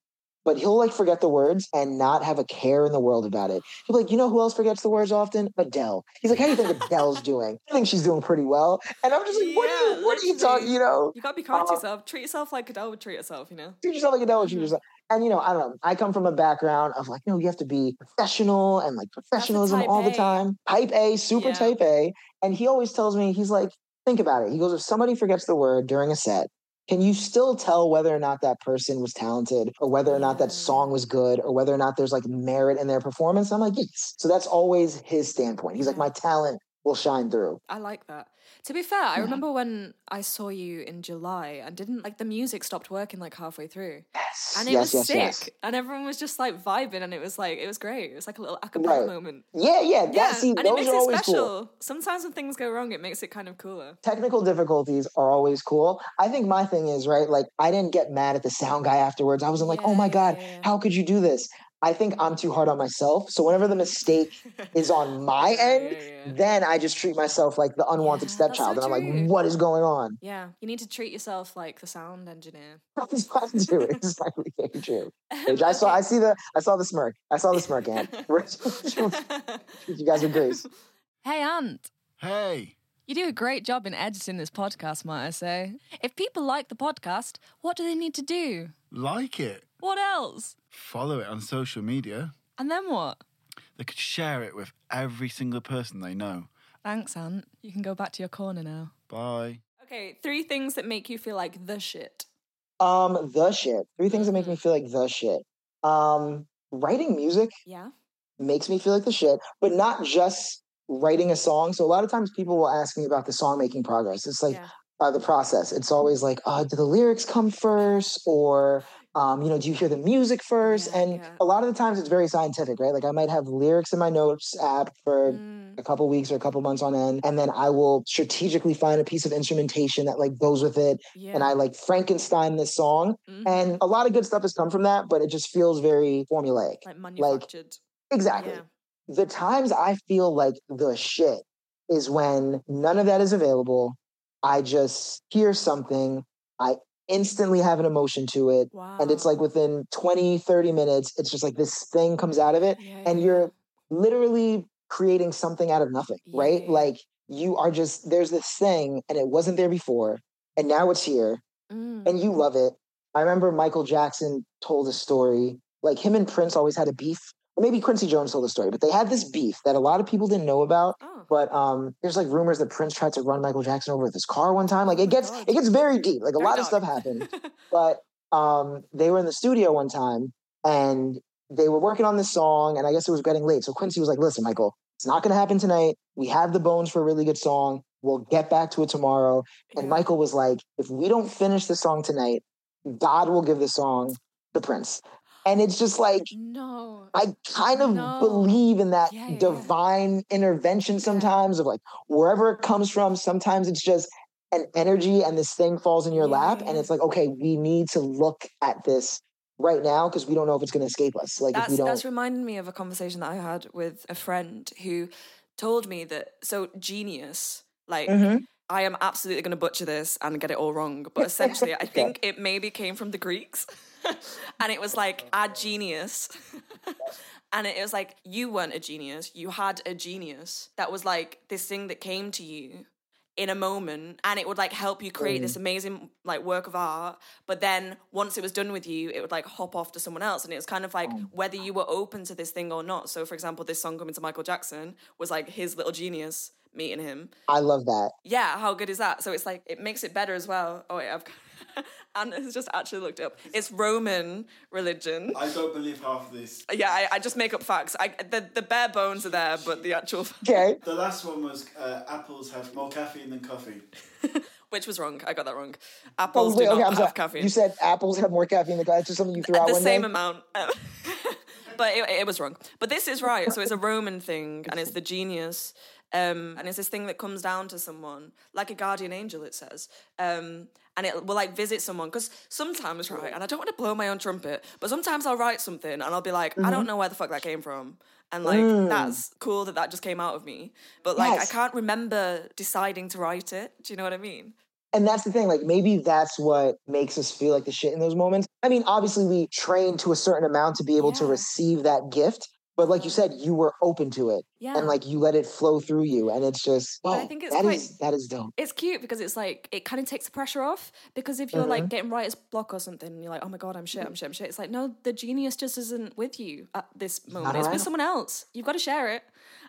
But he'll like forget the words and not have a care in the world about it. He'll be like, you know who else forgets the words often? Adele. He's like, how do you think <laughs> Adele's doing? I think she's doing pretty well. And I'm just like, what are Yeah, you, what are you talking? You know, you gotta be kind to uh, yourself. Treat yourself like Adele would treat herself. You know. treat yourself like Adele would treat Mhm. And you know, I don't know. I come from a background of like, no, you have to be professional and like professionalism all the A. time. Type A, super Yeah. type A. And he always tells me, he's like, think about it. He goes, if somebody forgets the word during a set, can you still tell whether or not that person was talented or whether or not that mm. song was good or whether or not there's like merit in their performance? I'm like, yes. So that's always his standpoint. He's like, my mm. talent will shine through. I like that. To be fair, I remember when I saw you in July and didn't like the music stopped working like halfway through. Yes. And it yes, was yes, sick. yes. And everyone was just like vibing and it was like it was great. It was like a little acapella Right. moment. Yeah, yeah. That, Yeah. see, and it makes are it special. cool. Sometimes when things go wrong, it makes it kind of cooler. technical difficulties are always cool. I think my thing is, right, like I didn't get mad at the sound guy afterwards. I wasn't like, oh my God, yeah, yeah. how could you do this? I think I'm too hard on myself. So whenever the mistake <laughs> is on my end, yeah, yeah. then I just treat myself like the unwanted Yeah, that's so stepchild. and I'm true. like, what is going on? Yeah, you need to treat yourself like the sound engineer. <laughs> It's fine too. It's exactly true. I <laughs> saw I see the I saw the smirk. I saw the smirk, Ant. you guys are great. Hey, Ant. Hey, You do a great job in editing this podcast, might I say. If people like the podcast, what do they need to do? like it. What else? Follow it on social media. And then what? They could share it with every single person they know. Thanks, Ant. You can go back to your corner now. Bye. Okay, three things that make you feel like the shit. Um, the shit. Three things that make me feel like the shit. Um, writing music Yeah. makes me feel like the shit, but not just writing a song. So a lot of times people will ask me about the song making progress. It's like yeah. uh, the process. It's always like, uh, do the lyrics come first, or Um, you know, do you hear the music first? Yeah, and yeah. a lot of the times it's very scientific, right? Like I might have lyrics in my notes app for Mm, a couple weeks or a couple months on end, and then I will strategically find a piece of instrumentation that like goes with it, yeah. and I like Frankenstein this song. Mhm. And a lot of good stuff has come from that, but it just feels very formulaic. like manufactured. Exactly. Yeah. The times I feel like the shit is when none of that is available. I just hear something, I instantly have an emotion to it. Wow. And it's like within 20, 30 minutes, it's just like this thing comes out of it. Yeah, And yeah, you're literally creating something out of nothing, right? Like you are just, there's this thing and it wasn't there before. And now it's here. Mm. and you love it. I remember Michael Jackson told a story, like him and Prince always had a beef. Or maybe Quincy Jones told a story, but they had this beef that a lot of people didn't know about. Oh. But um, there's like rumors that Prince tried to run Michael Jackson over with his car one time. Like Oh it gets God. it gets very deep. Like a lot of stuff happened. <laughs> But um, they were in the studio one time and they were working on this song, and I guess it was getting late. So Quincy was like, "Listen, Michael, it's not going to happen tonight. We have the bones for a really good song. We'll get back to it tomorrow." And Michael was like, "If we don't finish the song tonight, God will give the song to Prince." And it's just like No. I kind of No. believe in that Yeah, yeah. divine intervention sometimes of like wherever it comes from. Sometimes it's just an energy and this thing falls in your Yeah, lap. yeah, And it's like, okay, we need to look at this right now because we don't know if it's going to escape us. Like if That's we don't. that's reminded me of a conversation that I had with a friend who told me that so genius, like Mhm. I am absolutely going to butcher this and get it all wrong, but <laughs> essentially, I think it maybe came from the Greeks, <laughs> and it was like oh, a genius, <laughs> and it was like you weren't a genius, you had a genius that was like this thing that came to you in a moment and it would like help you create this mm. amazing like work of art. But then once it was done with you it would like hop off to someone else. And it was kind of like oh, whether you were open to this thing or not. So for example this song coming to michael jackson was like his little genius meeting him I love that. yeah, how good is that? So it's like it makes it better as well. Oh wait, I've <laughs> Anna has just actually looked up. It's Roman religion. I don't believe half of this. Yeah, I, I just make up facts. I the, the bare bones are there, but the actual <laughs> Okay. The last one was uh, apples have more caffeine than coffee. <laughs> which was wrong. I got that wrong. Oh, Apples wait, do okay, not I'm have sorry. caffeine. You said apples have more caffeine than It's just something you threw out the same day. amount. but it, it was wrong. But this is right. So it's a Roman thing, and it's the genius. Um, and it's this thing that comes down to someone, like a guardian angel, it says. Um, and it will like visit someone. Because sometimes, right, and I don't want to blow my own trumpet, but sometimes I'll write something and I'll be like, I don't know where the fuck that came from. And like, that's cool that that just came out of me. But like, Yes. I can't remember deciding to write it. Do you know what I mean? And that's the thing, like maybe that's what makes us feel like the shit in those moments. I mean, obviously we train to a certain amount to be able to receive that gift. But like you said, you were open to it Yeah. and like you let it flow through you. And it's just, But I oh, think it's that quite- is- that is dope. it's cute because it's like it kind of takes the pressure off because if you're like getting writer's block or something and you're like oh my god i'm shit i'm shit i'm shit it's like no the genius just isn't with you at this moment it's with someone else you've got to share it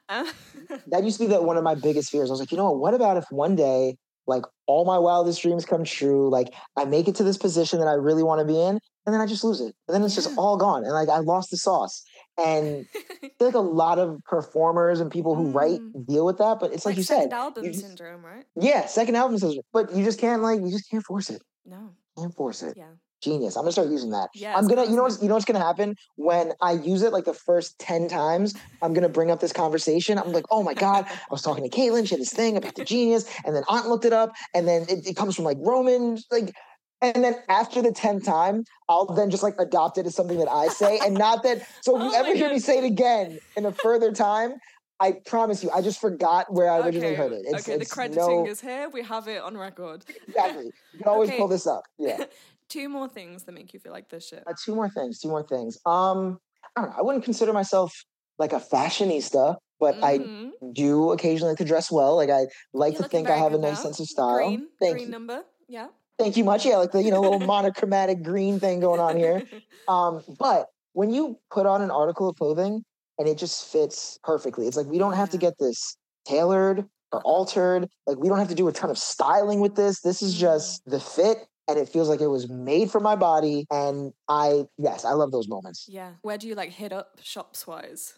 Uh, <laughs> That used to be that one of my biggest fears. I was like, you know what? What about if one day, like all my wildest dreams come true, like I make it to this position that I really want to be in, and then I just lose it. And then it's just all gone. And like I lost the sauce. And I feel like a lot of performers and people who write mm. deal with that. But it's like, you second said, album just- syndrome right yeah, second album syndrome. but you just can't like, you just can't force it. no Can't force it. yeah Genius. I'm gonna start using that. Yeah, I'm gonna, you know what's, you know what's gonna happen when I use it like the first 10 times, I'm gonna bring up this conversation. I'm like, oh my God, I was talking to Caitlin, she had this thing about the genius, and then Ant looked it up, and then it, it comes from like Roman, like, and then after the 10th time, I'll then just like adopt it as something that I say, and not that. <laughs> So if Oh you my ever hear me say it again in a further time, I promise you, I just forgot where I originally okay heard it. It's, okay the crediting no, is here we have it on record exactly. You can always Okay. pull this up. Yeah. <laughs> two more things that make you feel like this shit Uh, two more things. Two more things. Um, I don't know. I wouldn't consider myself like a fashionista, but I Mhm. do occasionally like to dress well. Like I like You're to think I have a nice now. sense of style. green Thank green you. number yeah Thank you much. Yeah, like the you know little monochromatic green thing going on here. <laughs> Um, but when you put on an article of clothing and it just fits perfectly, it's like we don't have to get this tailored or altered. Like we don't have to do a ton of styling with this. This is Mm. just the fit and it feels like it was made for my body. And I yes, I love those moments. yeah where do you like hit up shops wise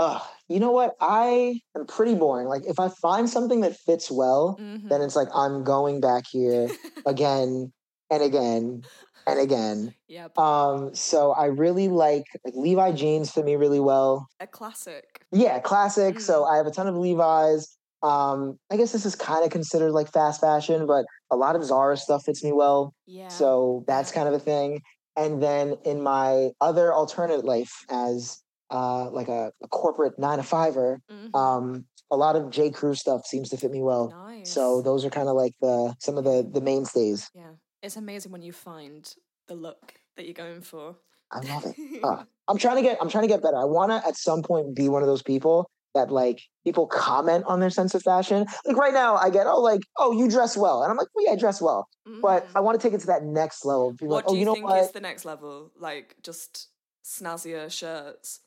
Ugh, you know what? I am pretty boring. Like if I find something that fits well, Mhm. then it's like I'm going back here <laughs> again and again and again. Yep. Um, so I really like, like Levi jeans fit me really well. a classic. Yeah, classic. So Mm. I have a ton of Levi's. Um, I guess this is kind of considered like fast fashion, but a lot of Zara stuff fits me well. Yeah. So that's kind of a thing. And then in my other alternate life as uh, like a, a corporate nine to fiver, Mhm. um, a lot of J. Crew stuff seems to fit me well. nice. So those are kind of like the some of the the mainstays. yeah, it's amazing when you find the look that you're going for. I love it. Uh, <laughs> I'm trying to get I'm trying to get better. I want to at some point be one of those people that like people comment on their sense of fashion. Like right now, I get oh like oh you dress well, and I'm like well, yeah I dress well, but Mhm. I want to take it to that next level. People what like oh do you, you know think what? is the next level? Like just snazzier shirts.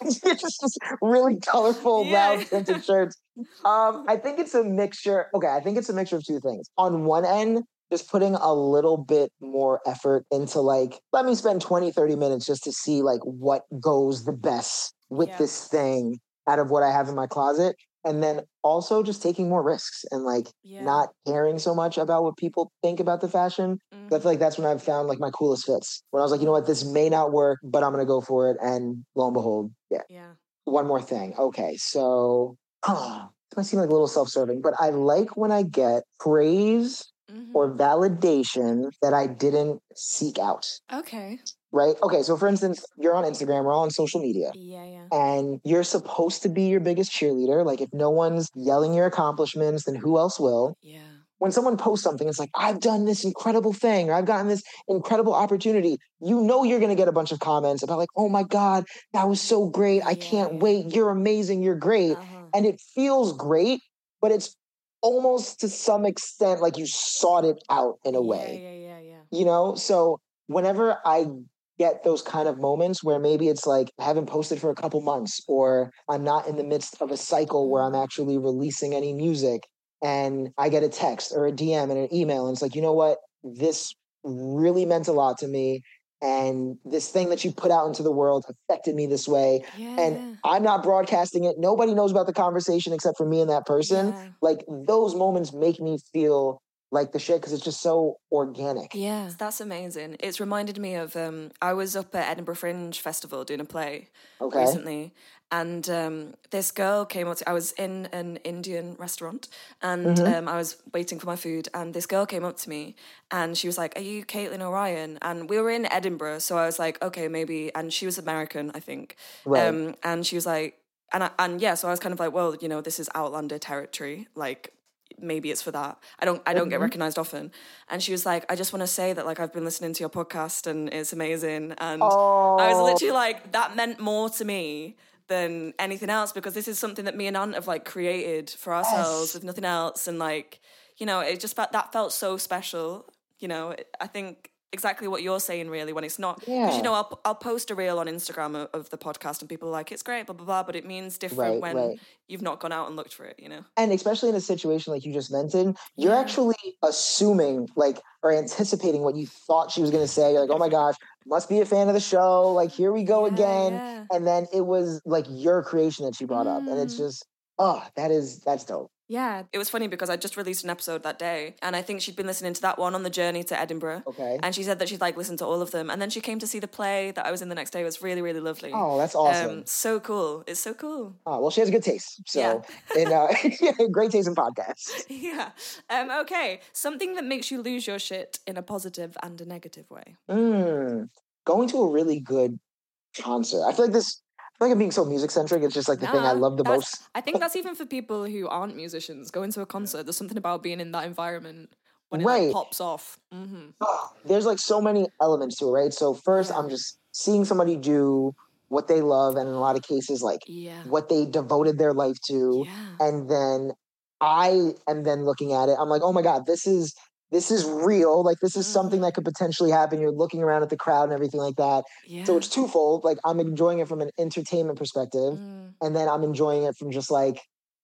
it's <laughs> <laughs> just really colorful, Yeah. loud printed <laughs> shirts. Um, I think it's a mixture. Okay, I think it's a mixture of two things. On one end, just putting a little bit more effort into like, let me spend 20, 30 minutes just to see like what goes the best with Yeah. this thing out of what I have in my closet. And then also just taking more risks and like yeah. not caring so much about what people think about the fashion. I Mhm. feel like that's when I've found like my coolest fits. When I was like, you know what, this may not work, but I'm gonna go for it. And lo and behold, yeah. Yeah. One more thing. Okay, so this might seem like a little self-serving, but I like when I get praise Mhm. or validation that I didn't seek out. okay. Right? Okay, so for instance, you're on Instagram, we're all on social media. Yeah. Yeah. And you're supposed to be your biggest cheerleader. Like, if no one's yelling your accomplishments, then who else will? Yeah. when someone posts something, it's like, I've done this incredible thing, or I've gotten this incredible opportunity. You know, you're going to get a bunch of comments about, like, oh my God, that was so great. I Yeah. can't wait. You're amazing. You're great. Uh-huh. And it feels great, but it's almost to some extent like you sought it out in a way, Yeah. Yeah. Yeah. you know? So whenever I get those kind of moments where maybe it's like I haven't posted for a couple months or I'm not in the midst of a cycle where I'm actually releasing any music and I get a text or a DM and an email and it's like, you know what? This really meant a lot to me and this thing that you put out into the world affected me this way Yeah. and I'm not broadcasting it. Nobody knows about the conversation except for me and that person. Yeah. Like those moments make me feel like the shit because it's just so organic. Yeah, that's amazing. It's reminded me of um, I was up at Edinburgh Fringe Festival doing a play Okay. recently, and um, this girl came up. To, I was in an Indian restaurant, and Mhm. um, I was waiting for my food, and this girl came up to me, and she was like, "Are you Caitlin O'Ryan?" And we were in Edinburgh, so I was like, "Okay, maybe." And she was American, I think. Right. Um, and she was like, and I, and yeah, so I was kind of like, well, you know, this is Outlander territory, like maybe it's for that. I don't I don't get Mhm. recognized often. And she was like, I just want to say that like I've been listening to your podcast and it's amazing. And oh, I was literally like, that meant more to me than anything else because this is something that me and Ant have like created for ourselves Yes. with nothing else. And like, you know, it just felt that felt so special. You know, I think exactly what you're saying really when it's not because Yeah. you know I'll, I'll post a reel on Instagram of, of the podcast and people are like it's great blah blah blah but it means different Right, when right. you've not gone out and looked for it you know and especially in a situation like you just mentioned, you're Yeah. actually assuming like or anticipating what you thought she was going to say. You're like, oh my gosh, must be a fan of the show. Like, here we go Yeah, again. And then it was like your creation that she brought up, and it's Mm. just, oh, that is that's dope. Yeah, it was funny because I just released an episode that day, and I think she'd been listening to that one on the journey to Edinburgh. Okay. And she said that she'd like listened to all of them, and then she came to see the play that I was in the next day. It was really, really lovely. Oh, that's awesome. Um, so cool! It's so cool. oh, well, she has good taste. So, Yeah. <laughs> and uh, <laughs> great taste in podcasts. <laughs> yeah. Um, okay. Something that makes you lose your shit in a positive and a negative way. Mm, going to a really good concert. I feel like this. Feel like I'm being so music centric. It's just like the thing I love the most. I think that's even for people who aren't musicians. Going to a concert, there's something about being in that environment when it Right. like, pops off. hmm Oh, there's like so many elements to it, right? So first, Yeah. I'm just seeing somebody do what they love, and in a lot of cases, like Yeah. what they devoted their life to, Yeah. and then I am then looking at it. I'm like, oh my god, this is this is real. Like this is something Mhm. that could potentially happen. You're looking around at the crowd and everything like that. Yeah. So it's twofold. Like I'm enjoying it from an entertainment perspective, Mm. and then I'm enjoying it from just like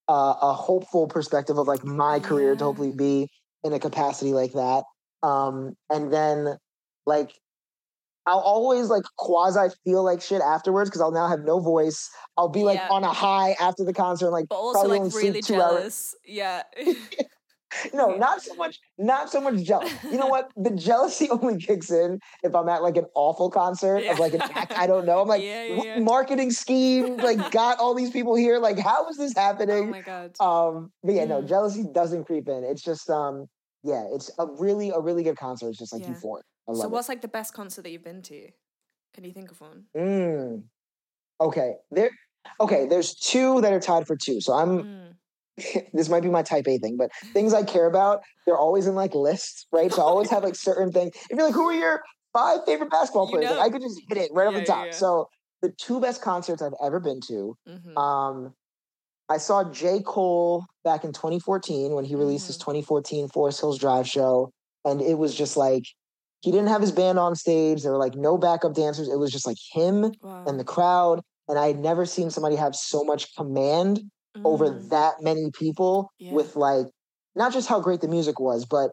uh, a hopeful perspective of like my career to hopefully be in a capacity like that. Um, and then like I'll always like quasi feel like shit afterwards because I'll now have no voice. I'll be like Yeah. on a high after the concert, and, like but also probably like really two hours. jealous. Yeah. <laughs> <laughs> no, not so much, not so much jealous. You know what? The jealousy <laughs> only kicks in if I'm at like an awful concert of like an act I don't know. I'm like, Yeah, yeah, yeah. marketing scheme like <laughs> got all these people here? Like, how is this happening? Oh happening? my god. um, but yeah, no, Mm. jealousy doesn't creep in. It's just um, yeah, it's a really a really good concert. It's just like Yeah. euphoric. I So what's like the best concert that you've been to? Can you think of one? it. Mm. Okay, there. Okay, there's two that are tied for two. So I'm Mm. <laughs> this might be my type A thing, but things I care about, they're always in like lists, right? So I always have like certain things. If you're like, who are your five favorite basketball players? Like. I could just hit it right off the top. yeah. So the two best concerts I've ever been to. Mhm. Um, I saw J. Cole back in 2014 when he released his Mhm. 2014 Forest Hills Drive show, and it was just like he didn't have his band on stage. There were like no backup dancers. It was just like him wow. and the crowd. And I had never seen somebody have so much command over Mm. that many people Yeah. with like not just how great the music was, but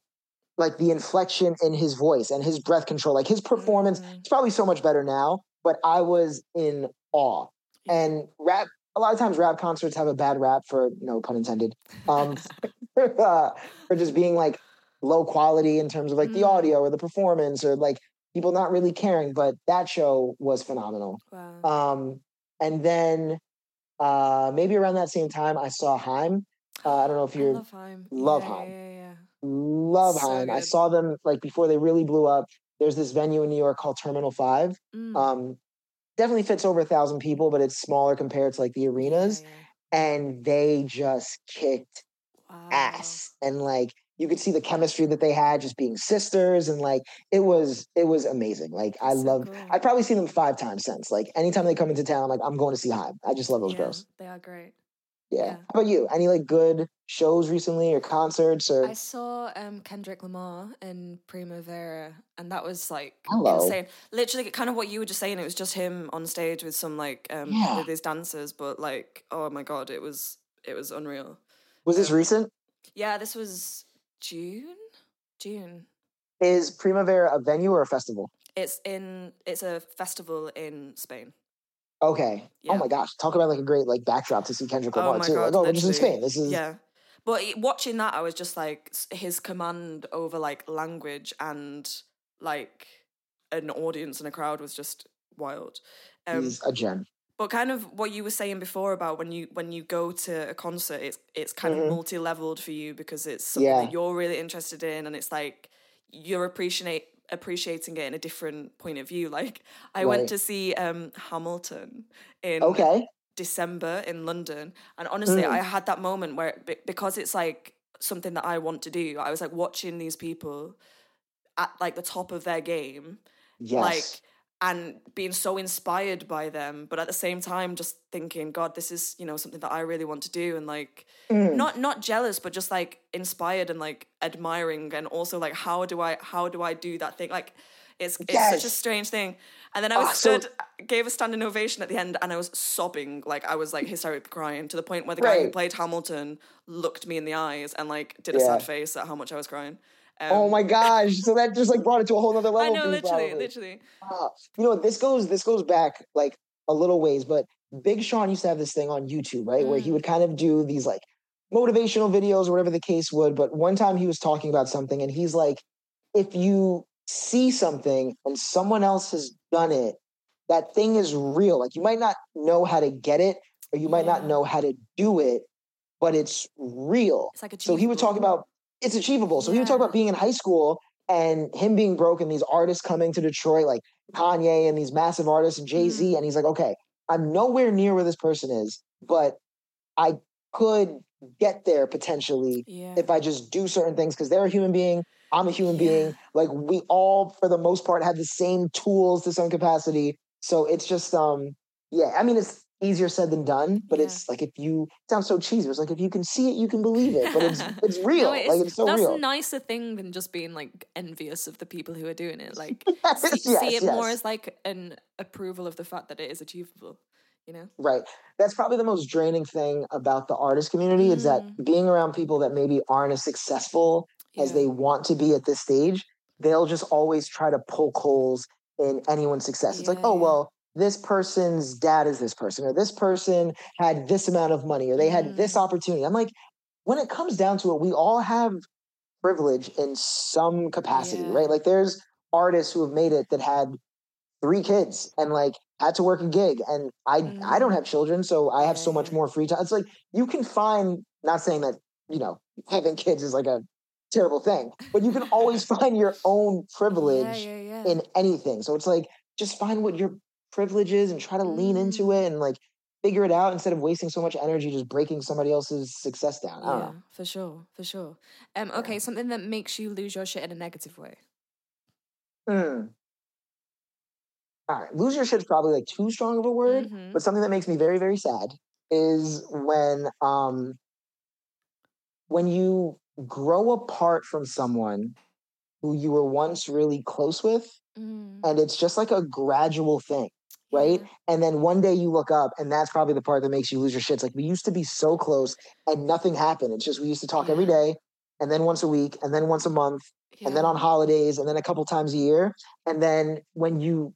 like the inflection in his voice and his breath control. Like his performance, Mm. it's probably so much better now, but I was in awe. Yeah. And rap, a lot of times rap concerts have a bad rap for no pun intended, um, uh, <laughs> <laughs> for just being like low quality in terms of like the Mm. audio or the performance or like people not really caring. But that show was phenomenal. wow. Um, and then uh, maybe around that same time, I saw Haim. Uh, I don't know if you're love Haim. love yeah, Haim. Yeah, yeah, love So Haim. I saw them like before they really blew up. There's this venue in New York called Terminal Five. Mm. Um, definitely fits over a thousand people, but it's smaller compared to like the arenas. And they just kicked. Wow. ass, and like you could see the chemistry that they had, just being sisters, and like it was it was amazing. Like I so love. cool. I've probably seen them five times since. Like anytime they come into town, I'm like I'm going to see Haim. I just love those yeah, girls. They are great. Yeah. yeah. How about you? Any like good shows recently or concerts or? I saw um, Kendrick Lamar in Primavera, and that was like Hello. insane. Literally, kind of what you were just saying. It was just him on stage with some like um, Yeah. with his dancers, but like, oh my god, it was it was unreal. was this um, recent? Yeah, this was June. June. Is Primavera a venue or a festival? It's in. It's a festival in Spain. Okay. Yeah. Oh my gosh, talk about like a great like backdrop to see Kendrick Oh Lamar my too. God, like, oh, we're in. Spain. This is Yeah. But watching that, I was just like his command over like language and like an audience and a crowd was just wild. Um, he's a gem. But kind of what you were saying before about when you when you go to a concert, it's it's kind Mhm. of multi leveled for you because it's something Yeah. that you're really interested in, and it's like you're appreciate appreciating it in a different point of view. Like I Right. went to see um Hamilton in Okay. December in London. And honestly, Mm. I had that moment where because it's like something that I want to do, I was like watching these people at like the top of their game, Yes. like and being so inspired by them, but at the same time just thinking, God, this is, you know, something that I really want to do and like Mm. not not jealous, but just like inspired and like admiring and also like how do I how do I do that thing? Like it's it's such a strange thing. And then I was Ah, so- stood gave a standing ovation at the end and I was sobbing. Like I was like hysterically crying to the point where the guy who played Hamilton looked me in the eyes and like did a Yeah. sad face at how much I was crying. Um, oh my <laughs> gosh. So that just like brought it to a whole nother level. I know, literally, probably. literally. Ah, you know? This goes this goes back like a little ways, but Big Sean used to have this thing on YouTube, right? Where he Mm. would kind of do these like motivational videos or whatever the case would. But one time he was talking about something and he's like, if you see something and someone else has done it, that thing is real. Like you might not know how to get it or you might not know how to do it, but it's real. It's like a So he would talk about it's achievable. So he would talk about being in high school and him being broke and these artists coming to Detroit, like Kanye and these massive artists and Jay Z. Mhm. And he's like, okay, I'm nowhere near where this person is, but I could get there potentially yeah. if I just do certain things because they're a human being. I'm a human Yeah. being. Like we all, for the most part, have the same tools to some capacity. So it's just, um, yeah. I mean, it's easier said than done, but Yeah. it's like if you it sounds so cheesy. It's like if you can see it, you can believe it. But it's it's <laughs> real. No, like it's so that's real. a nicer thing than just being like envious of the people who are doing it. <laughs> Like Yes, see, see yes, it more as like an approval of the fact that it is achievable. You know? Right. That's probably the most draining thing about the artist community is that Mm. being around people that maybe aren't as successful as they want to be at this stage, they'll just always try to poke holes in anyone's success. It's like, oh, yeah. well, this person's dad is this person, or this person had this amount of money, or they had this Mm. opportunity. I'm like, when it comes down to it, we all have privilege in some capacity, Yeah. right? Like there's artists who have made it that had three kids and like had to work a gig and I I don't Mhm. have children so I have so much more free time. It's like you can find not saying that, you know, having kids is like a terrible thing, but you can always <laughs> find your own privilege Yeah, yeah, yeah. in anything. So it's like just find what your privilege is and try to lean into Mm. it and like figure it out instead of wasting so much energy just breaking somebody else's success down. Yeah, know. for sure, for sure. Um, okay, something that makes you lose your shit in a negative way. Hmm. All right. Lose your shit's probably like too strong of a word, Mhm. but something that makes me very, very sad is when um when you grow apart from someone who you were once really close with, Mm, and it's just like a gradual thing, right? yeah. And then one day you look up, and that's probably the part that makes you lose your shit. It's like we used to be so close and nothing happened. It's just we used to talk every Yeah. day, and then once a week, and then once a month, and then on holidays, and then a couple times a year. And then when you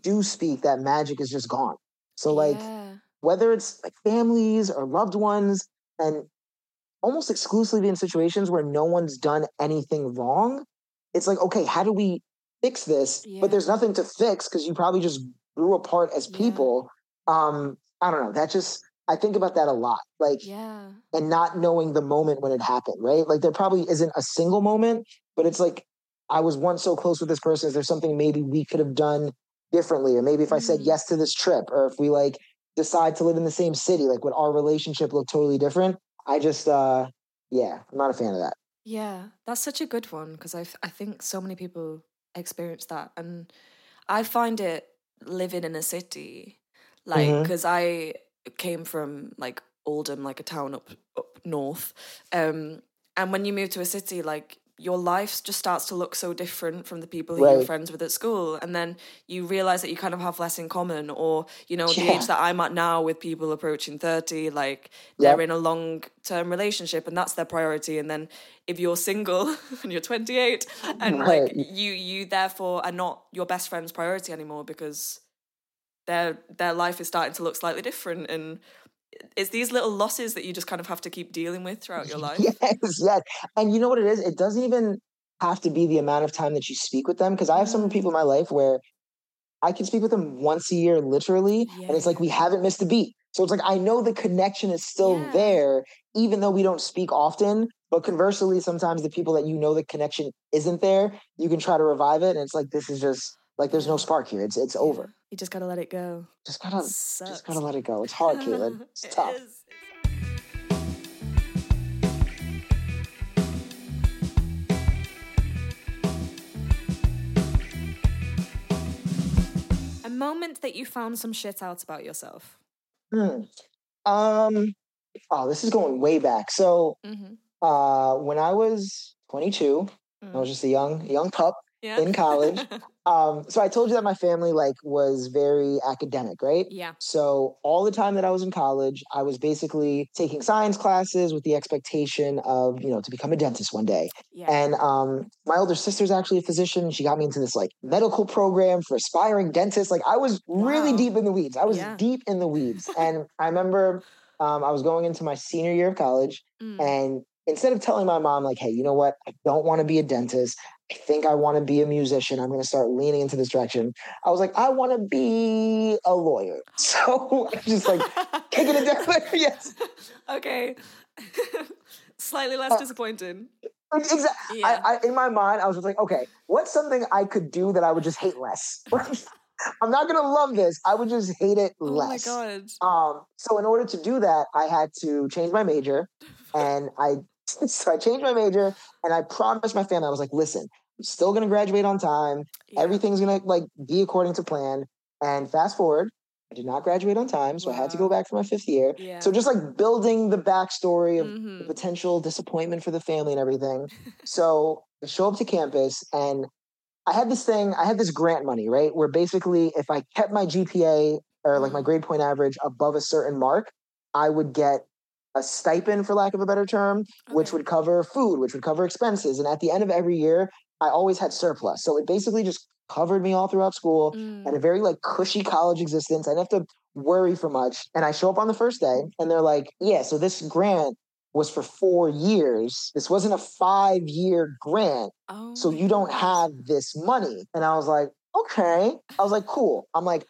do speak, that magic is just gone. So, like, yeah. whether it's like families or loved ones, and almost exclusively in situations where no one's done anything wrong, it's like, okay, how do we fix this? Yeah. But there's nothing to fix because you probably just grew apart as Yeah. people. Um, I don't know. That just, I think about that a lot. Like, yeah. and not knowing the moment when it happened, right? Like there probably isn't a single moment, but it's like I was once so close with this person. Is there something maybe we could have done differently? Or maybe if I said Mhm. yes to this trip, or if we like decide to live in the same city, like would our relationship look totally different? I just uh yeah, I'm not a fan of that. Yeah, that's such a good one because I I think so many people experience that, and I find it living in a city, like because I came from like Oldham, like a town up up north, um, and when you move to a city, like your life just starts to look so different from the people who you're Right. friends with at school, and then you realize that you kind of have less in common, or you know the age that I'm at now with people approaching thirty, like Yep. they're in a long term relationship and that's their priority and then if you're single <laughs> and you're 28 <laughs> and Right. like you you therefore are not your best friend's priority anymore because their their life is starting to look slightly different and it's these little losses that you just kind of have to keep dealing with throughout your <laughs> life Yes, yes. And you know what it is? It doesn't even have to be the amount of time that you speak with them. Because I have some Mm. people in my life where I can speak with them once a year, literally, and it's like we haven't missed a beat. So it's like I know the connection is still Yeah. there, even though we don't speak often. But conversely, sometimes the people that you know the connection isn't there, you can try to revive it, and it's like this is just like there's no spark here. It's it's over. You just gotta let it go Just gotta just gotta let it go. It's hard, Caitlin. <laughs> It's It tough. is. A moment that you found some shit out about yourself. Hmm. Um. Oh, this is going way back. So, Mm-hmm. uh, when I was 22, I was just a young young pup. yeah. in college. <laughs> Um, so I told you that my family like was very academic, right? yeah. So all the time that I was in college, I was basically taking science classes with the expectation of, you know, to become a dentist one day. Yeah. And um, my older sister's actually a physician. She got me into this like medical program for aspiring dentists. Like I was really deep in the weeds. I was Yeah. deep in the weeds. <laughs> and I remember um, I was going into my senior year of college, Mm. and instead of telling my mom, like, hey, you know what? I don't want to be a dentist. I think I want to be a musician. I'm going to start leaning into this direction. I was like, I want to be a lawyer. <laughs> So I'm just like kicking it down there. <laughs> yes. <laughs> okay. Slightly less Uh, disappointing. Exactly. Yeah. I, I, in my mind, I was just like, okay, what's something I could do that I would just hate less? I'm not going to love this. I would just hate it less. oh my god. Um, so in order to do that, I had to change my major, and I <laughs> so I changed my major, and I promised my family I was like, listen, I'm still gonna graduate on time. Yeah. Everything's gonna like be according to plan. And fast forward, I did not graduate on time, so I had to go back for my fifth year. Yeah. So just like building the backstory of the Mhm. potential disappointment for the family and everything. <laughs> so I show up to campus and I had this thing, I had this grant money, right? Where basically if I kept my GPA or like my Mhm. grade point average above a certain mark, I would get a stipend for lack of a better term, which would cover food, which would cover expenses. And at the end of every year, I always had surplus. So it basically just covered me all throughout school. Mm. Had a very like cushy college existence. I didn't have to worry for much. And I show up on the first day and they're like, yeah, so this grant was for four years. This wasn't a five year grant. Oh, So you don't have this money. And I was like, okay. I was like, cool. I'm like,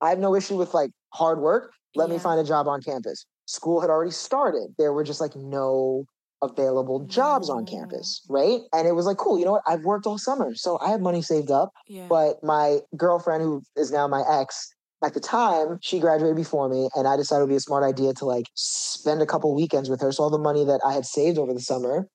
I have no issue with like hard work. Let me find a job on campus. School had already started. There were just like no available jobs on mm. campus, right? And it was like, cool, you know what? I've worked all summer. So I have money saved up. Yeah. But my girlfriend, who is now my ex, at the time, she graduated before me, and I decided it would be a smart idea to like spend a couple weekends with her. So all the money that I had saved over the summer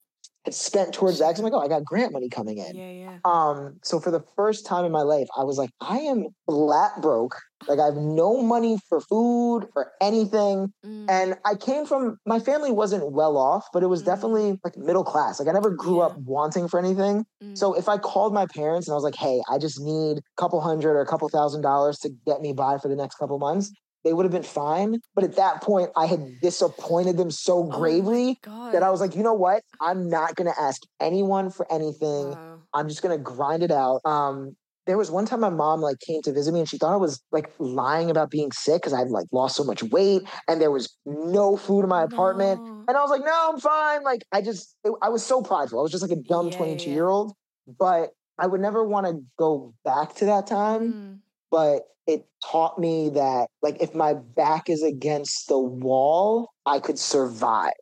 spent towards that. 'cause I'm like, oh, I got grant money coming in. yeah, yeah. Um, so for the first time in my life, I was like, I am flat broke. Like I have no money for food or anything. Mm. And I came from my family wasn't well off, but it was Mhm. definitely like middle class. Like I never grew Yeah. up wanting for anything. Mm. So if I called my parents and I was like, hey, I just need a couple hundred or a couple thousand dollars to get me by for the next couple months, they would have been fine. But at that point, I had disappointed them so Oh gravely God. that I was like, you know what? I'm not gonna ask anyone for anything. Wow. I'm just gonna grind it out. Um, there was one time my mom like came to visit me and she thought I was like lying about being sick because I'd like lost so much weight and there was no food in my apartment. No. And I was like, no, I'm fine. Like I just it, I was so prideful. I was just like a dumb Yeah, yeah, 22 yeah. year old. But I would never want to go back to that time. Mm. But it taught me that like if my back is against the wall, I could survive.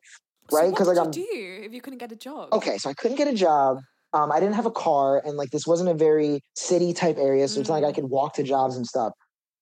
So Right? Because like, you I'm- do if you couldn't get a job? Okay, so I couldn't get a job. Um, I didn't have a car, and like this wasn't a very city type area, so it's not like I Mm. could walk to jobs and stuff.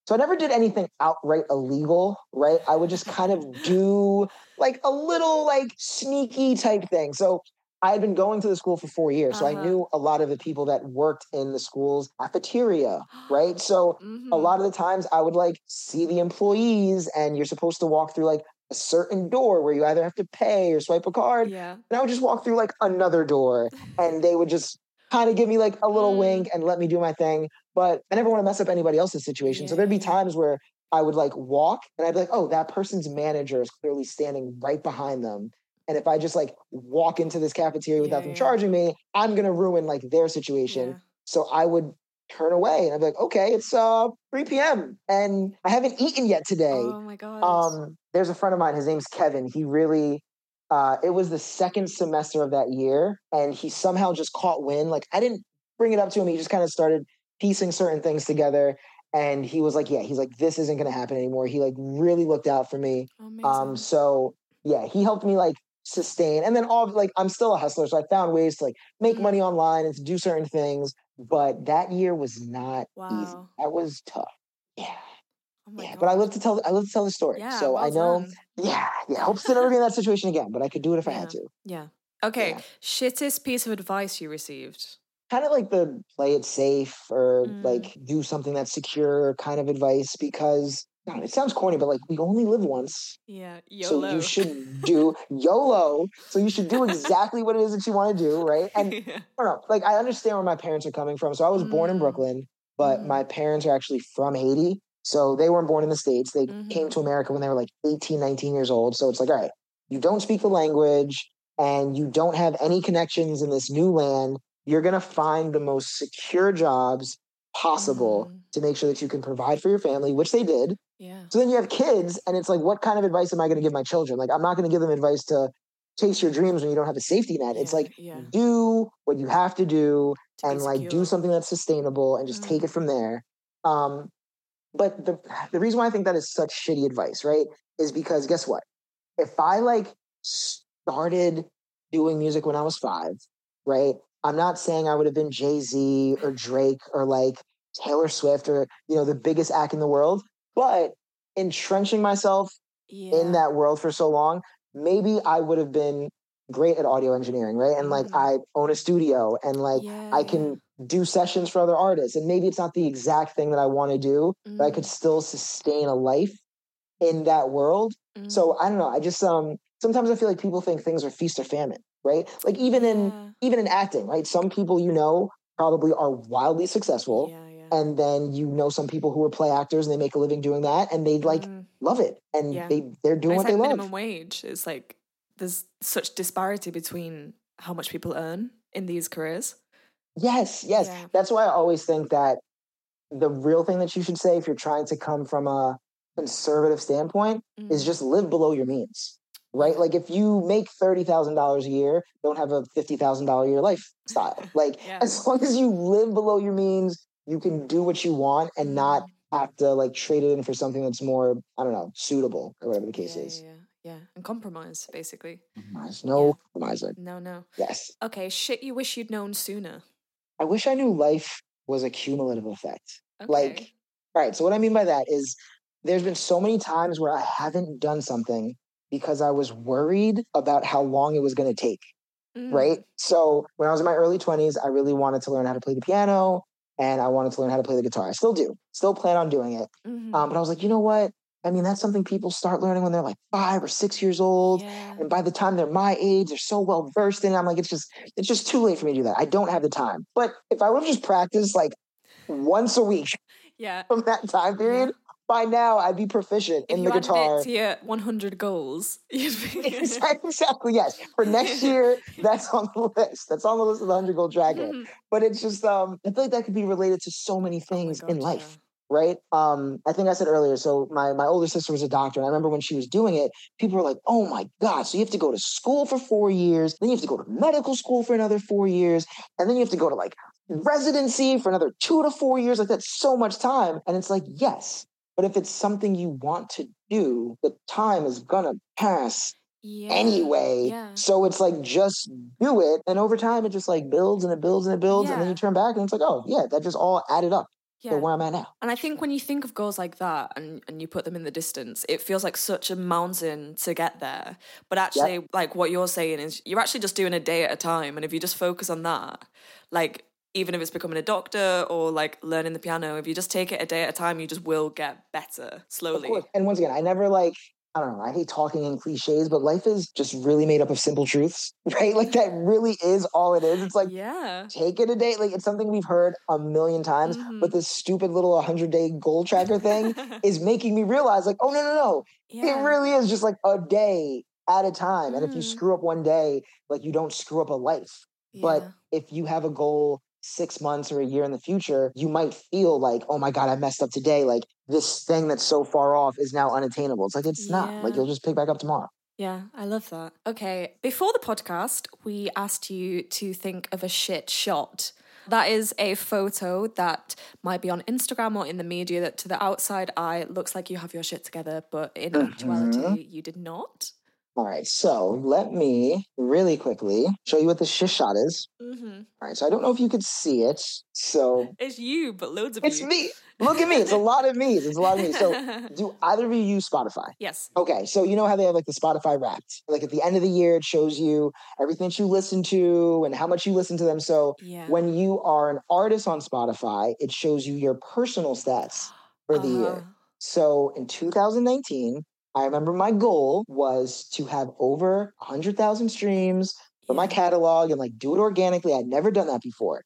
So I never did anything outright illegal, right? I would just kind of do like a little like sneaky type thing. So I had been going to the school for four years, so I Uh-huh. knew a lot of the people that worked in the school's cafeteria, right? So a Mhm. lot of the times I would like see the employees, and you're supposed to walk through like a certain door where you either have to pay or swipe a card. Yeah. And I would just walk through like another door and they would just kind of give me like a little Mm. wink and let me do my thing. But I never want to mess up anybody else's situation. so there'd be times where I would like walk and I'd be like, oh, that person's manager is clearly standing right behind them. And if I just like walk into this cafeteria without Yeah, them yeah. charging me, I'm gonna ruin like their situation. Yeah. So I would turn away and I'd be like, okay, it's uh 3 p.m. and I haven't eaten yet today. Oh my god. Um, there's a friend of mine. His name's Kevin. He really, uh, it was the second semester of that year, and he somehow just caught wind. Like I didn't bring it up to him. He just kind of started piecing certain things together, and he was like, "Yeah." He's like, "This isn't going to happen anymore." He like really looked out for me. Amazing. Um, so yeah, he helped me like sustain, and then all like I'm still a hustler, so I found ways to like make Mhm. money online and to do certain things. But that year was not easy. That was tough. Yeah, oh yeah. god. But I love to tell. I love to tell the story. Yeah. so well I know. done. Yeah, yeah. Hopes to never be in that situation again, but I could do it if I had to. Yeah. Okay. Yeah. Shittest piece of advice you received. Kind of like the play it safe or Mm. like do something that's secure kind of advice because I it sounds corny, but like we only live once. Yeah. YOLO. So you should do <laughs> YOLO. So you should do exactly what it is that you want to do, right? And yeah. I don't know, like I understand where my parents are coming from. So I was born in Mm. Brooklyn, but Mhm. my parents are actually from Haiti. So they weren't born in the States. They came Mhm. to America when they were like 18, 19 years old. So it's like, all right, you don't speak the language and you don't have any connections in this new land. You're going to find the most secure jobs possible Mhm. to make sure that you can provide for your family, which they did. Yeah. So then you have kids, and it's like, what kind of advice am I going to give my children? Like, I'm not going to give them advice to chase your dreams when you don't have a safety net. It's like, yeah. do what you have to do To and like do something that's sustainable and just take Mm. it from there. Um, but the the reason why I think that is such shitty advice, right, is because guess what? If I like started doing music when I was five, right? I'm not saying I would have been Jay Z or Drake or like Taylor Swift or you know the biggest act in the world, but entrenching myself Yeah. in that world for so long, maybe I would have been great at audio engineering, right? And like Mhm. I own a studio and like yeah, I can do sessions for other artists. And maybe it's not the exact thing that I want to do, yeah. but I could still sustain a life in that world. Mm, So I don't know. I just um sometimes I feel like people think things are feast or famine, right? Like even in even in acting, right? Some people you know probably are wildly successful. yeah, yeah. And then you know some people who are play actors and they make a living doing that and they like Mm. love it and Yeah. they they're doing what it's they like love. minimum wage. is like there's such disparity between how much people earn in these careers. Yes, yes. Yeah. That's why I always think that the real thing that you should say if you're trying to come from a conservative standpoint is Mm. just live below your means. right? Like if you make thirty thousand dollars a year, don't have a fifty thousand dollar a year lifestyle. <laughs> Like Yeah. as long as you live below your means, you can do what you want and not Mm. have to like trade it in for something that's more, I don't know, suitable or whatever the case yeah, is. Yeah, yeah, yeah. And compromise, basically. There's no compromiser. No, no. Yes. Okay, shit you wish you'd known sooner. I wish I knew life was a cumulative effect. Okay. Like, all right, so what I mean by that is there's been so many times where I haven't done something because I was worried about how long it was going to take, right? Mm, So when I was in my early 20s, I really wanted to learn how to play the piano and I wanted to learn how to play the guitar. I still do, still plan on doing it. mhm. Um, but I was like, you know what? I mean, that's something people start learning when they're like five or six years old. yeah. And by the time they're my age, they're so well versed in it. I'm like, it's just, it's just too late for me to do that. I don't have the time. But if I would have just practiced like once a week yeah. <laughs> from that time period, by now I'd be proficient If in the guitar. it to your 100 goals, <laughs> <laughs> exactly, <laughs> exactly, yes. For next year, that's on the list. That's on the list of the 100 goal tracker. Mhm. But it's just, um, I feel like that could be related to so many Oh things God, in yeah. life. right? Um, I think I said earlier. So my my older sister was a doctor, and I remember when she was doing it, people were like, "Oh my god!" So you have to go to school for four years, then you have to go to medical school for another four years, and then you have to go to like residency for another two to four years. Like that's so much time, and it's like yes, but if it's something you want to do, the time is gonna pass Yeah. anyway. Yeah. So it's like just do it, and over time it just like builds and it builds and it builds, and then you turn back and it's like, oh yeah, that just all added up Yeah. to where I'm at now. And I think when you think of goals like that and, and you put them in the distance, it feels like such a mountain to get there. But actually, like what you're saying is you're actually just doing a day at a time. And if you just focus on that, like even if it's becoming a doctor or like learning the piano, if you just take it a day at a time, you just will get better Of slowly. course. And once again, I never like, I don't know, I hate talking in cliches, but life is just really made up of simple truths, <laughs> right? Like that really is all it is. It's like, yeah. take it a day. Like it's something we've heard a million times, Mhm. but this stupid little 100 day goal tracker thing <laughs> is making me realize, like, oh, no, no, no. yeah. It really is just like a day at a time. And if you Mhm. screw up one day, like you don't screw up a life. But if you have a goal six months or a year in the future, you might feel like, oh my God, I messed up today. Like this thing that's so far off is now unattainable. It's like, it's not. Like you'll just pick back up tomorrow. Yeah, I love that. Okay, before the podcast, we asked you to think of a shit shot. That is a photo that might be on Instagram or in the media that to the outside eye looks like you have your shit together, but in Mhm. actuality, you did not. All right. So let me really quickly show you what the shit shot is. Mm-hmm. All right. So I don't know if you could see it. So It's you, but loads of it's you. me. Look at me. It's a <laughs> lot of me. It's a lot of me. So <laughs> do either of you use Spotify? yes. Okay, so you know how they have like the Spotify Wrapped. Like at the end of the year, it shows you everything that you listen to and how much you listen to them. So Yeah. when you are an artist on Spotify, it shows you your personal stats <gasps> for the Uh-huh. year. So in 2019, I remember my goal was to have over 100,000 streams for my catalog and like do it organically. I'd never done that before.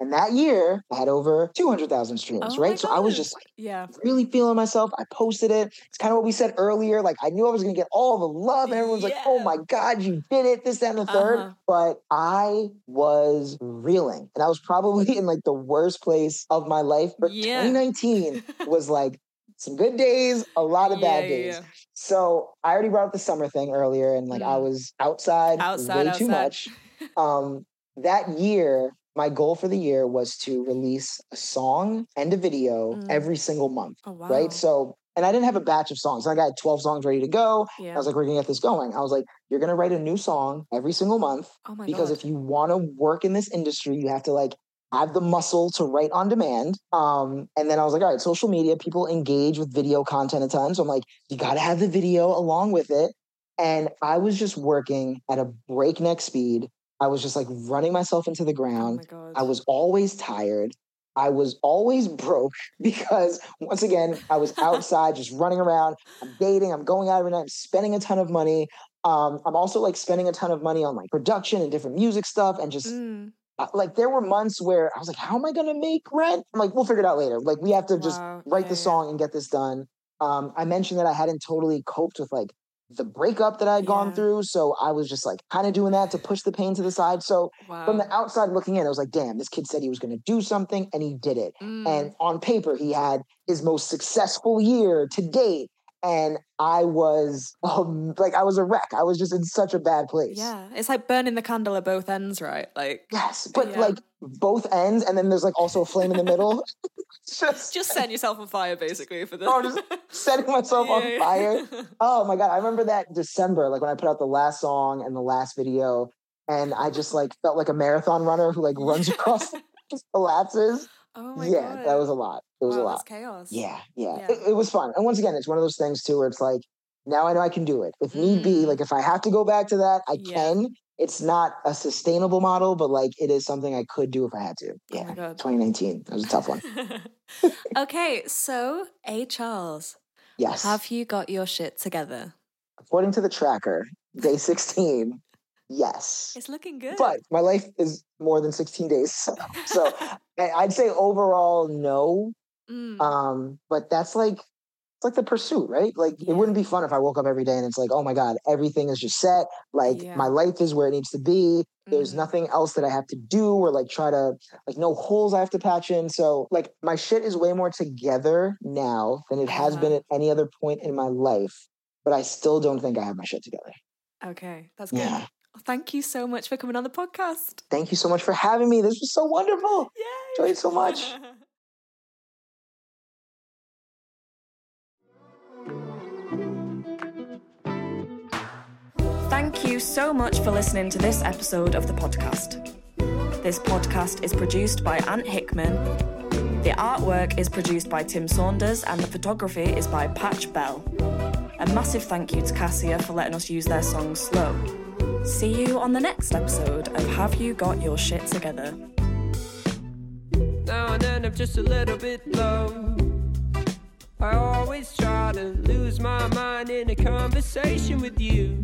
And that year, I had over 200,000 streams, Oh right? So I was just like, Yeah. really feeling myself. I posted it. It's kind of what we said earlier. Like I knew I was gonna get all the love, and everyone's like, "Oh my god, you did it!" This, that, and the 3rd Uh-huh. But I was reeling, and I was probably <laughs> in like the worst place of my life. But Yeah. 2019 <laughs> was like some good days, a lot of bad Yeah, days. yeah, So I already brought up the summer thing earlier, and like I Mm. was outside, Outside, way too much. Um, that year, my goal for the year was to release a song and a video Mm. every single month Oh, wow. right? So, and I didn't have a batch of songs. I got 12 songs ready to go. yeah. I was like, we're gonna get this going. I was like, you're gonna write a new song every single month oh my because God. if you want to work in this industry, you have to like have the muscle to write on demand. Um, and then I was like, all right, social media, people engage with video content a ton. So I'm like, you gotta have the video along with it. And I was just working at a breakneck speed. I was just like running myself into the oh ground. God. I was always tired. I was always <laughs> broke because once again, I was outside just running around. I'm dating, I'm going out every night, I'm spending a ton of money. Um, I'm also like spending a ton of money on like production and different music stuff and just Mm, like there were months where I was like, how am I gonna make rent? I'm like, we'll figure it out later. Like we have to just wow. write Yeah, the yeah. song and get this done. Um, I mentioned that I hadn't totally coped with like the breakup that I had gone through. So I was just like kind of doing that to push the pain to the side. So Wow. from the outside looking in, I was like, damn, this kid said he was going to do something and he did it. Mm, And on paper, he had his most successful year to date. And I was um, like I was a wreck. I was just in such a bad place. Yeah, it's like burning the candle at both ends, right? Like Yes, but Yeah. like both ends, and then there's like also a flame in the middle. <laughs> Just just setting yourself on fire, basically, for this. Oh, just setting myself on fire. <laughs> Oh my god, I remember that December, like when I put out the last song and the last video, and I just like felt like a marathon runner who like runs across, just <laughs> collapses. Oh my yeah, god, that was a lot. It was wow, a lot. Chaos. Yeah, yeah. Yeah. It, it was fun. And once again, it's one of those things too where it's like, now I know I can do it. If need be, Mm. like if I have to go back to that, I Yeah. can. It's not a sustainable model, but like it is something I could do if I had to. Oh Yeah. god. 2019. That was a tough one. <laughs> okay, so A Charles, Yes. have you got your shit together? According to the tracker, day 16, yes. It's looking good. But my life is more than 16 days. So, <laughs> so I'd say overall, no. Mm, Um, but that's like it's like the pursuit, right? Like Yeah. it wouldn't be fun if I woke up every day and it's like, oh my God, everything is just set. Like Yeah. my life is where it needs to be. There's mhm. nothing else that I have to do or like try to like no holes I have to patch in. So like my shit is way more together now than it has been Uh-huh. at any other point in my life. But I still don't think I have my shit together. Okay, that's good. Yeah. Thank you so much for coming on the podcast. Thank you so much for having me. This was so wonderful. Yay! Enjoyed it so much. <laughs> Thank you so much for listening to this episode of the podcast. This podcast is produced by Ant Hickman. The artwork is produced by Tim Saunders, and the photography is by Patch Bell. A massive thank you to Cassia for letting us use their song Slow. See you on the next episode of Have You Got Your Shit Together? Now and then I'm just a little bit low. I always try to lose my mind in a conversation with you.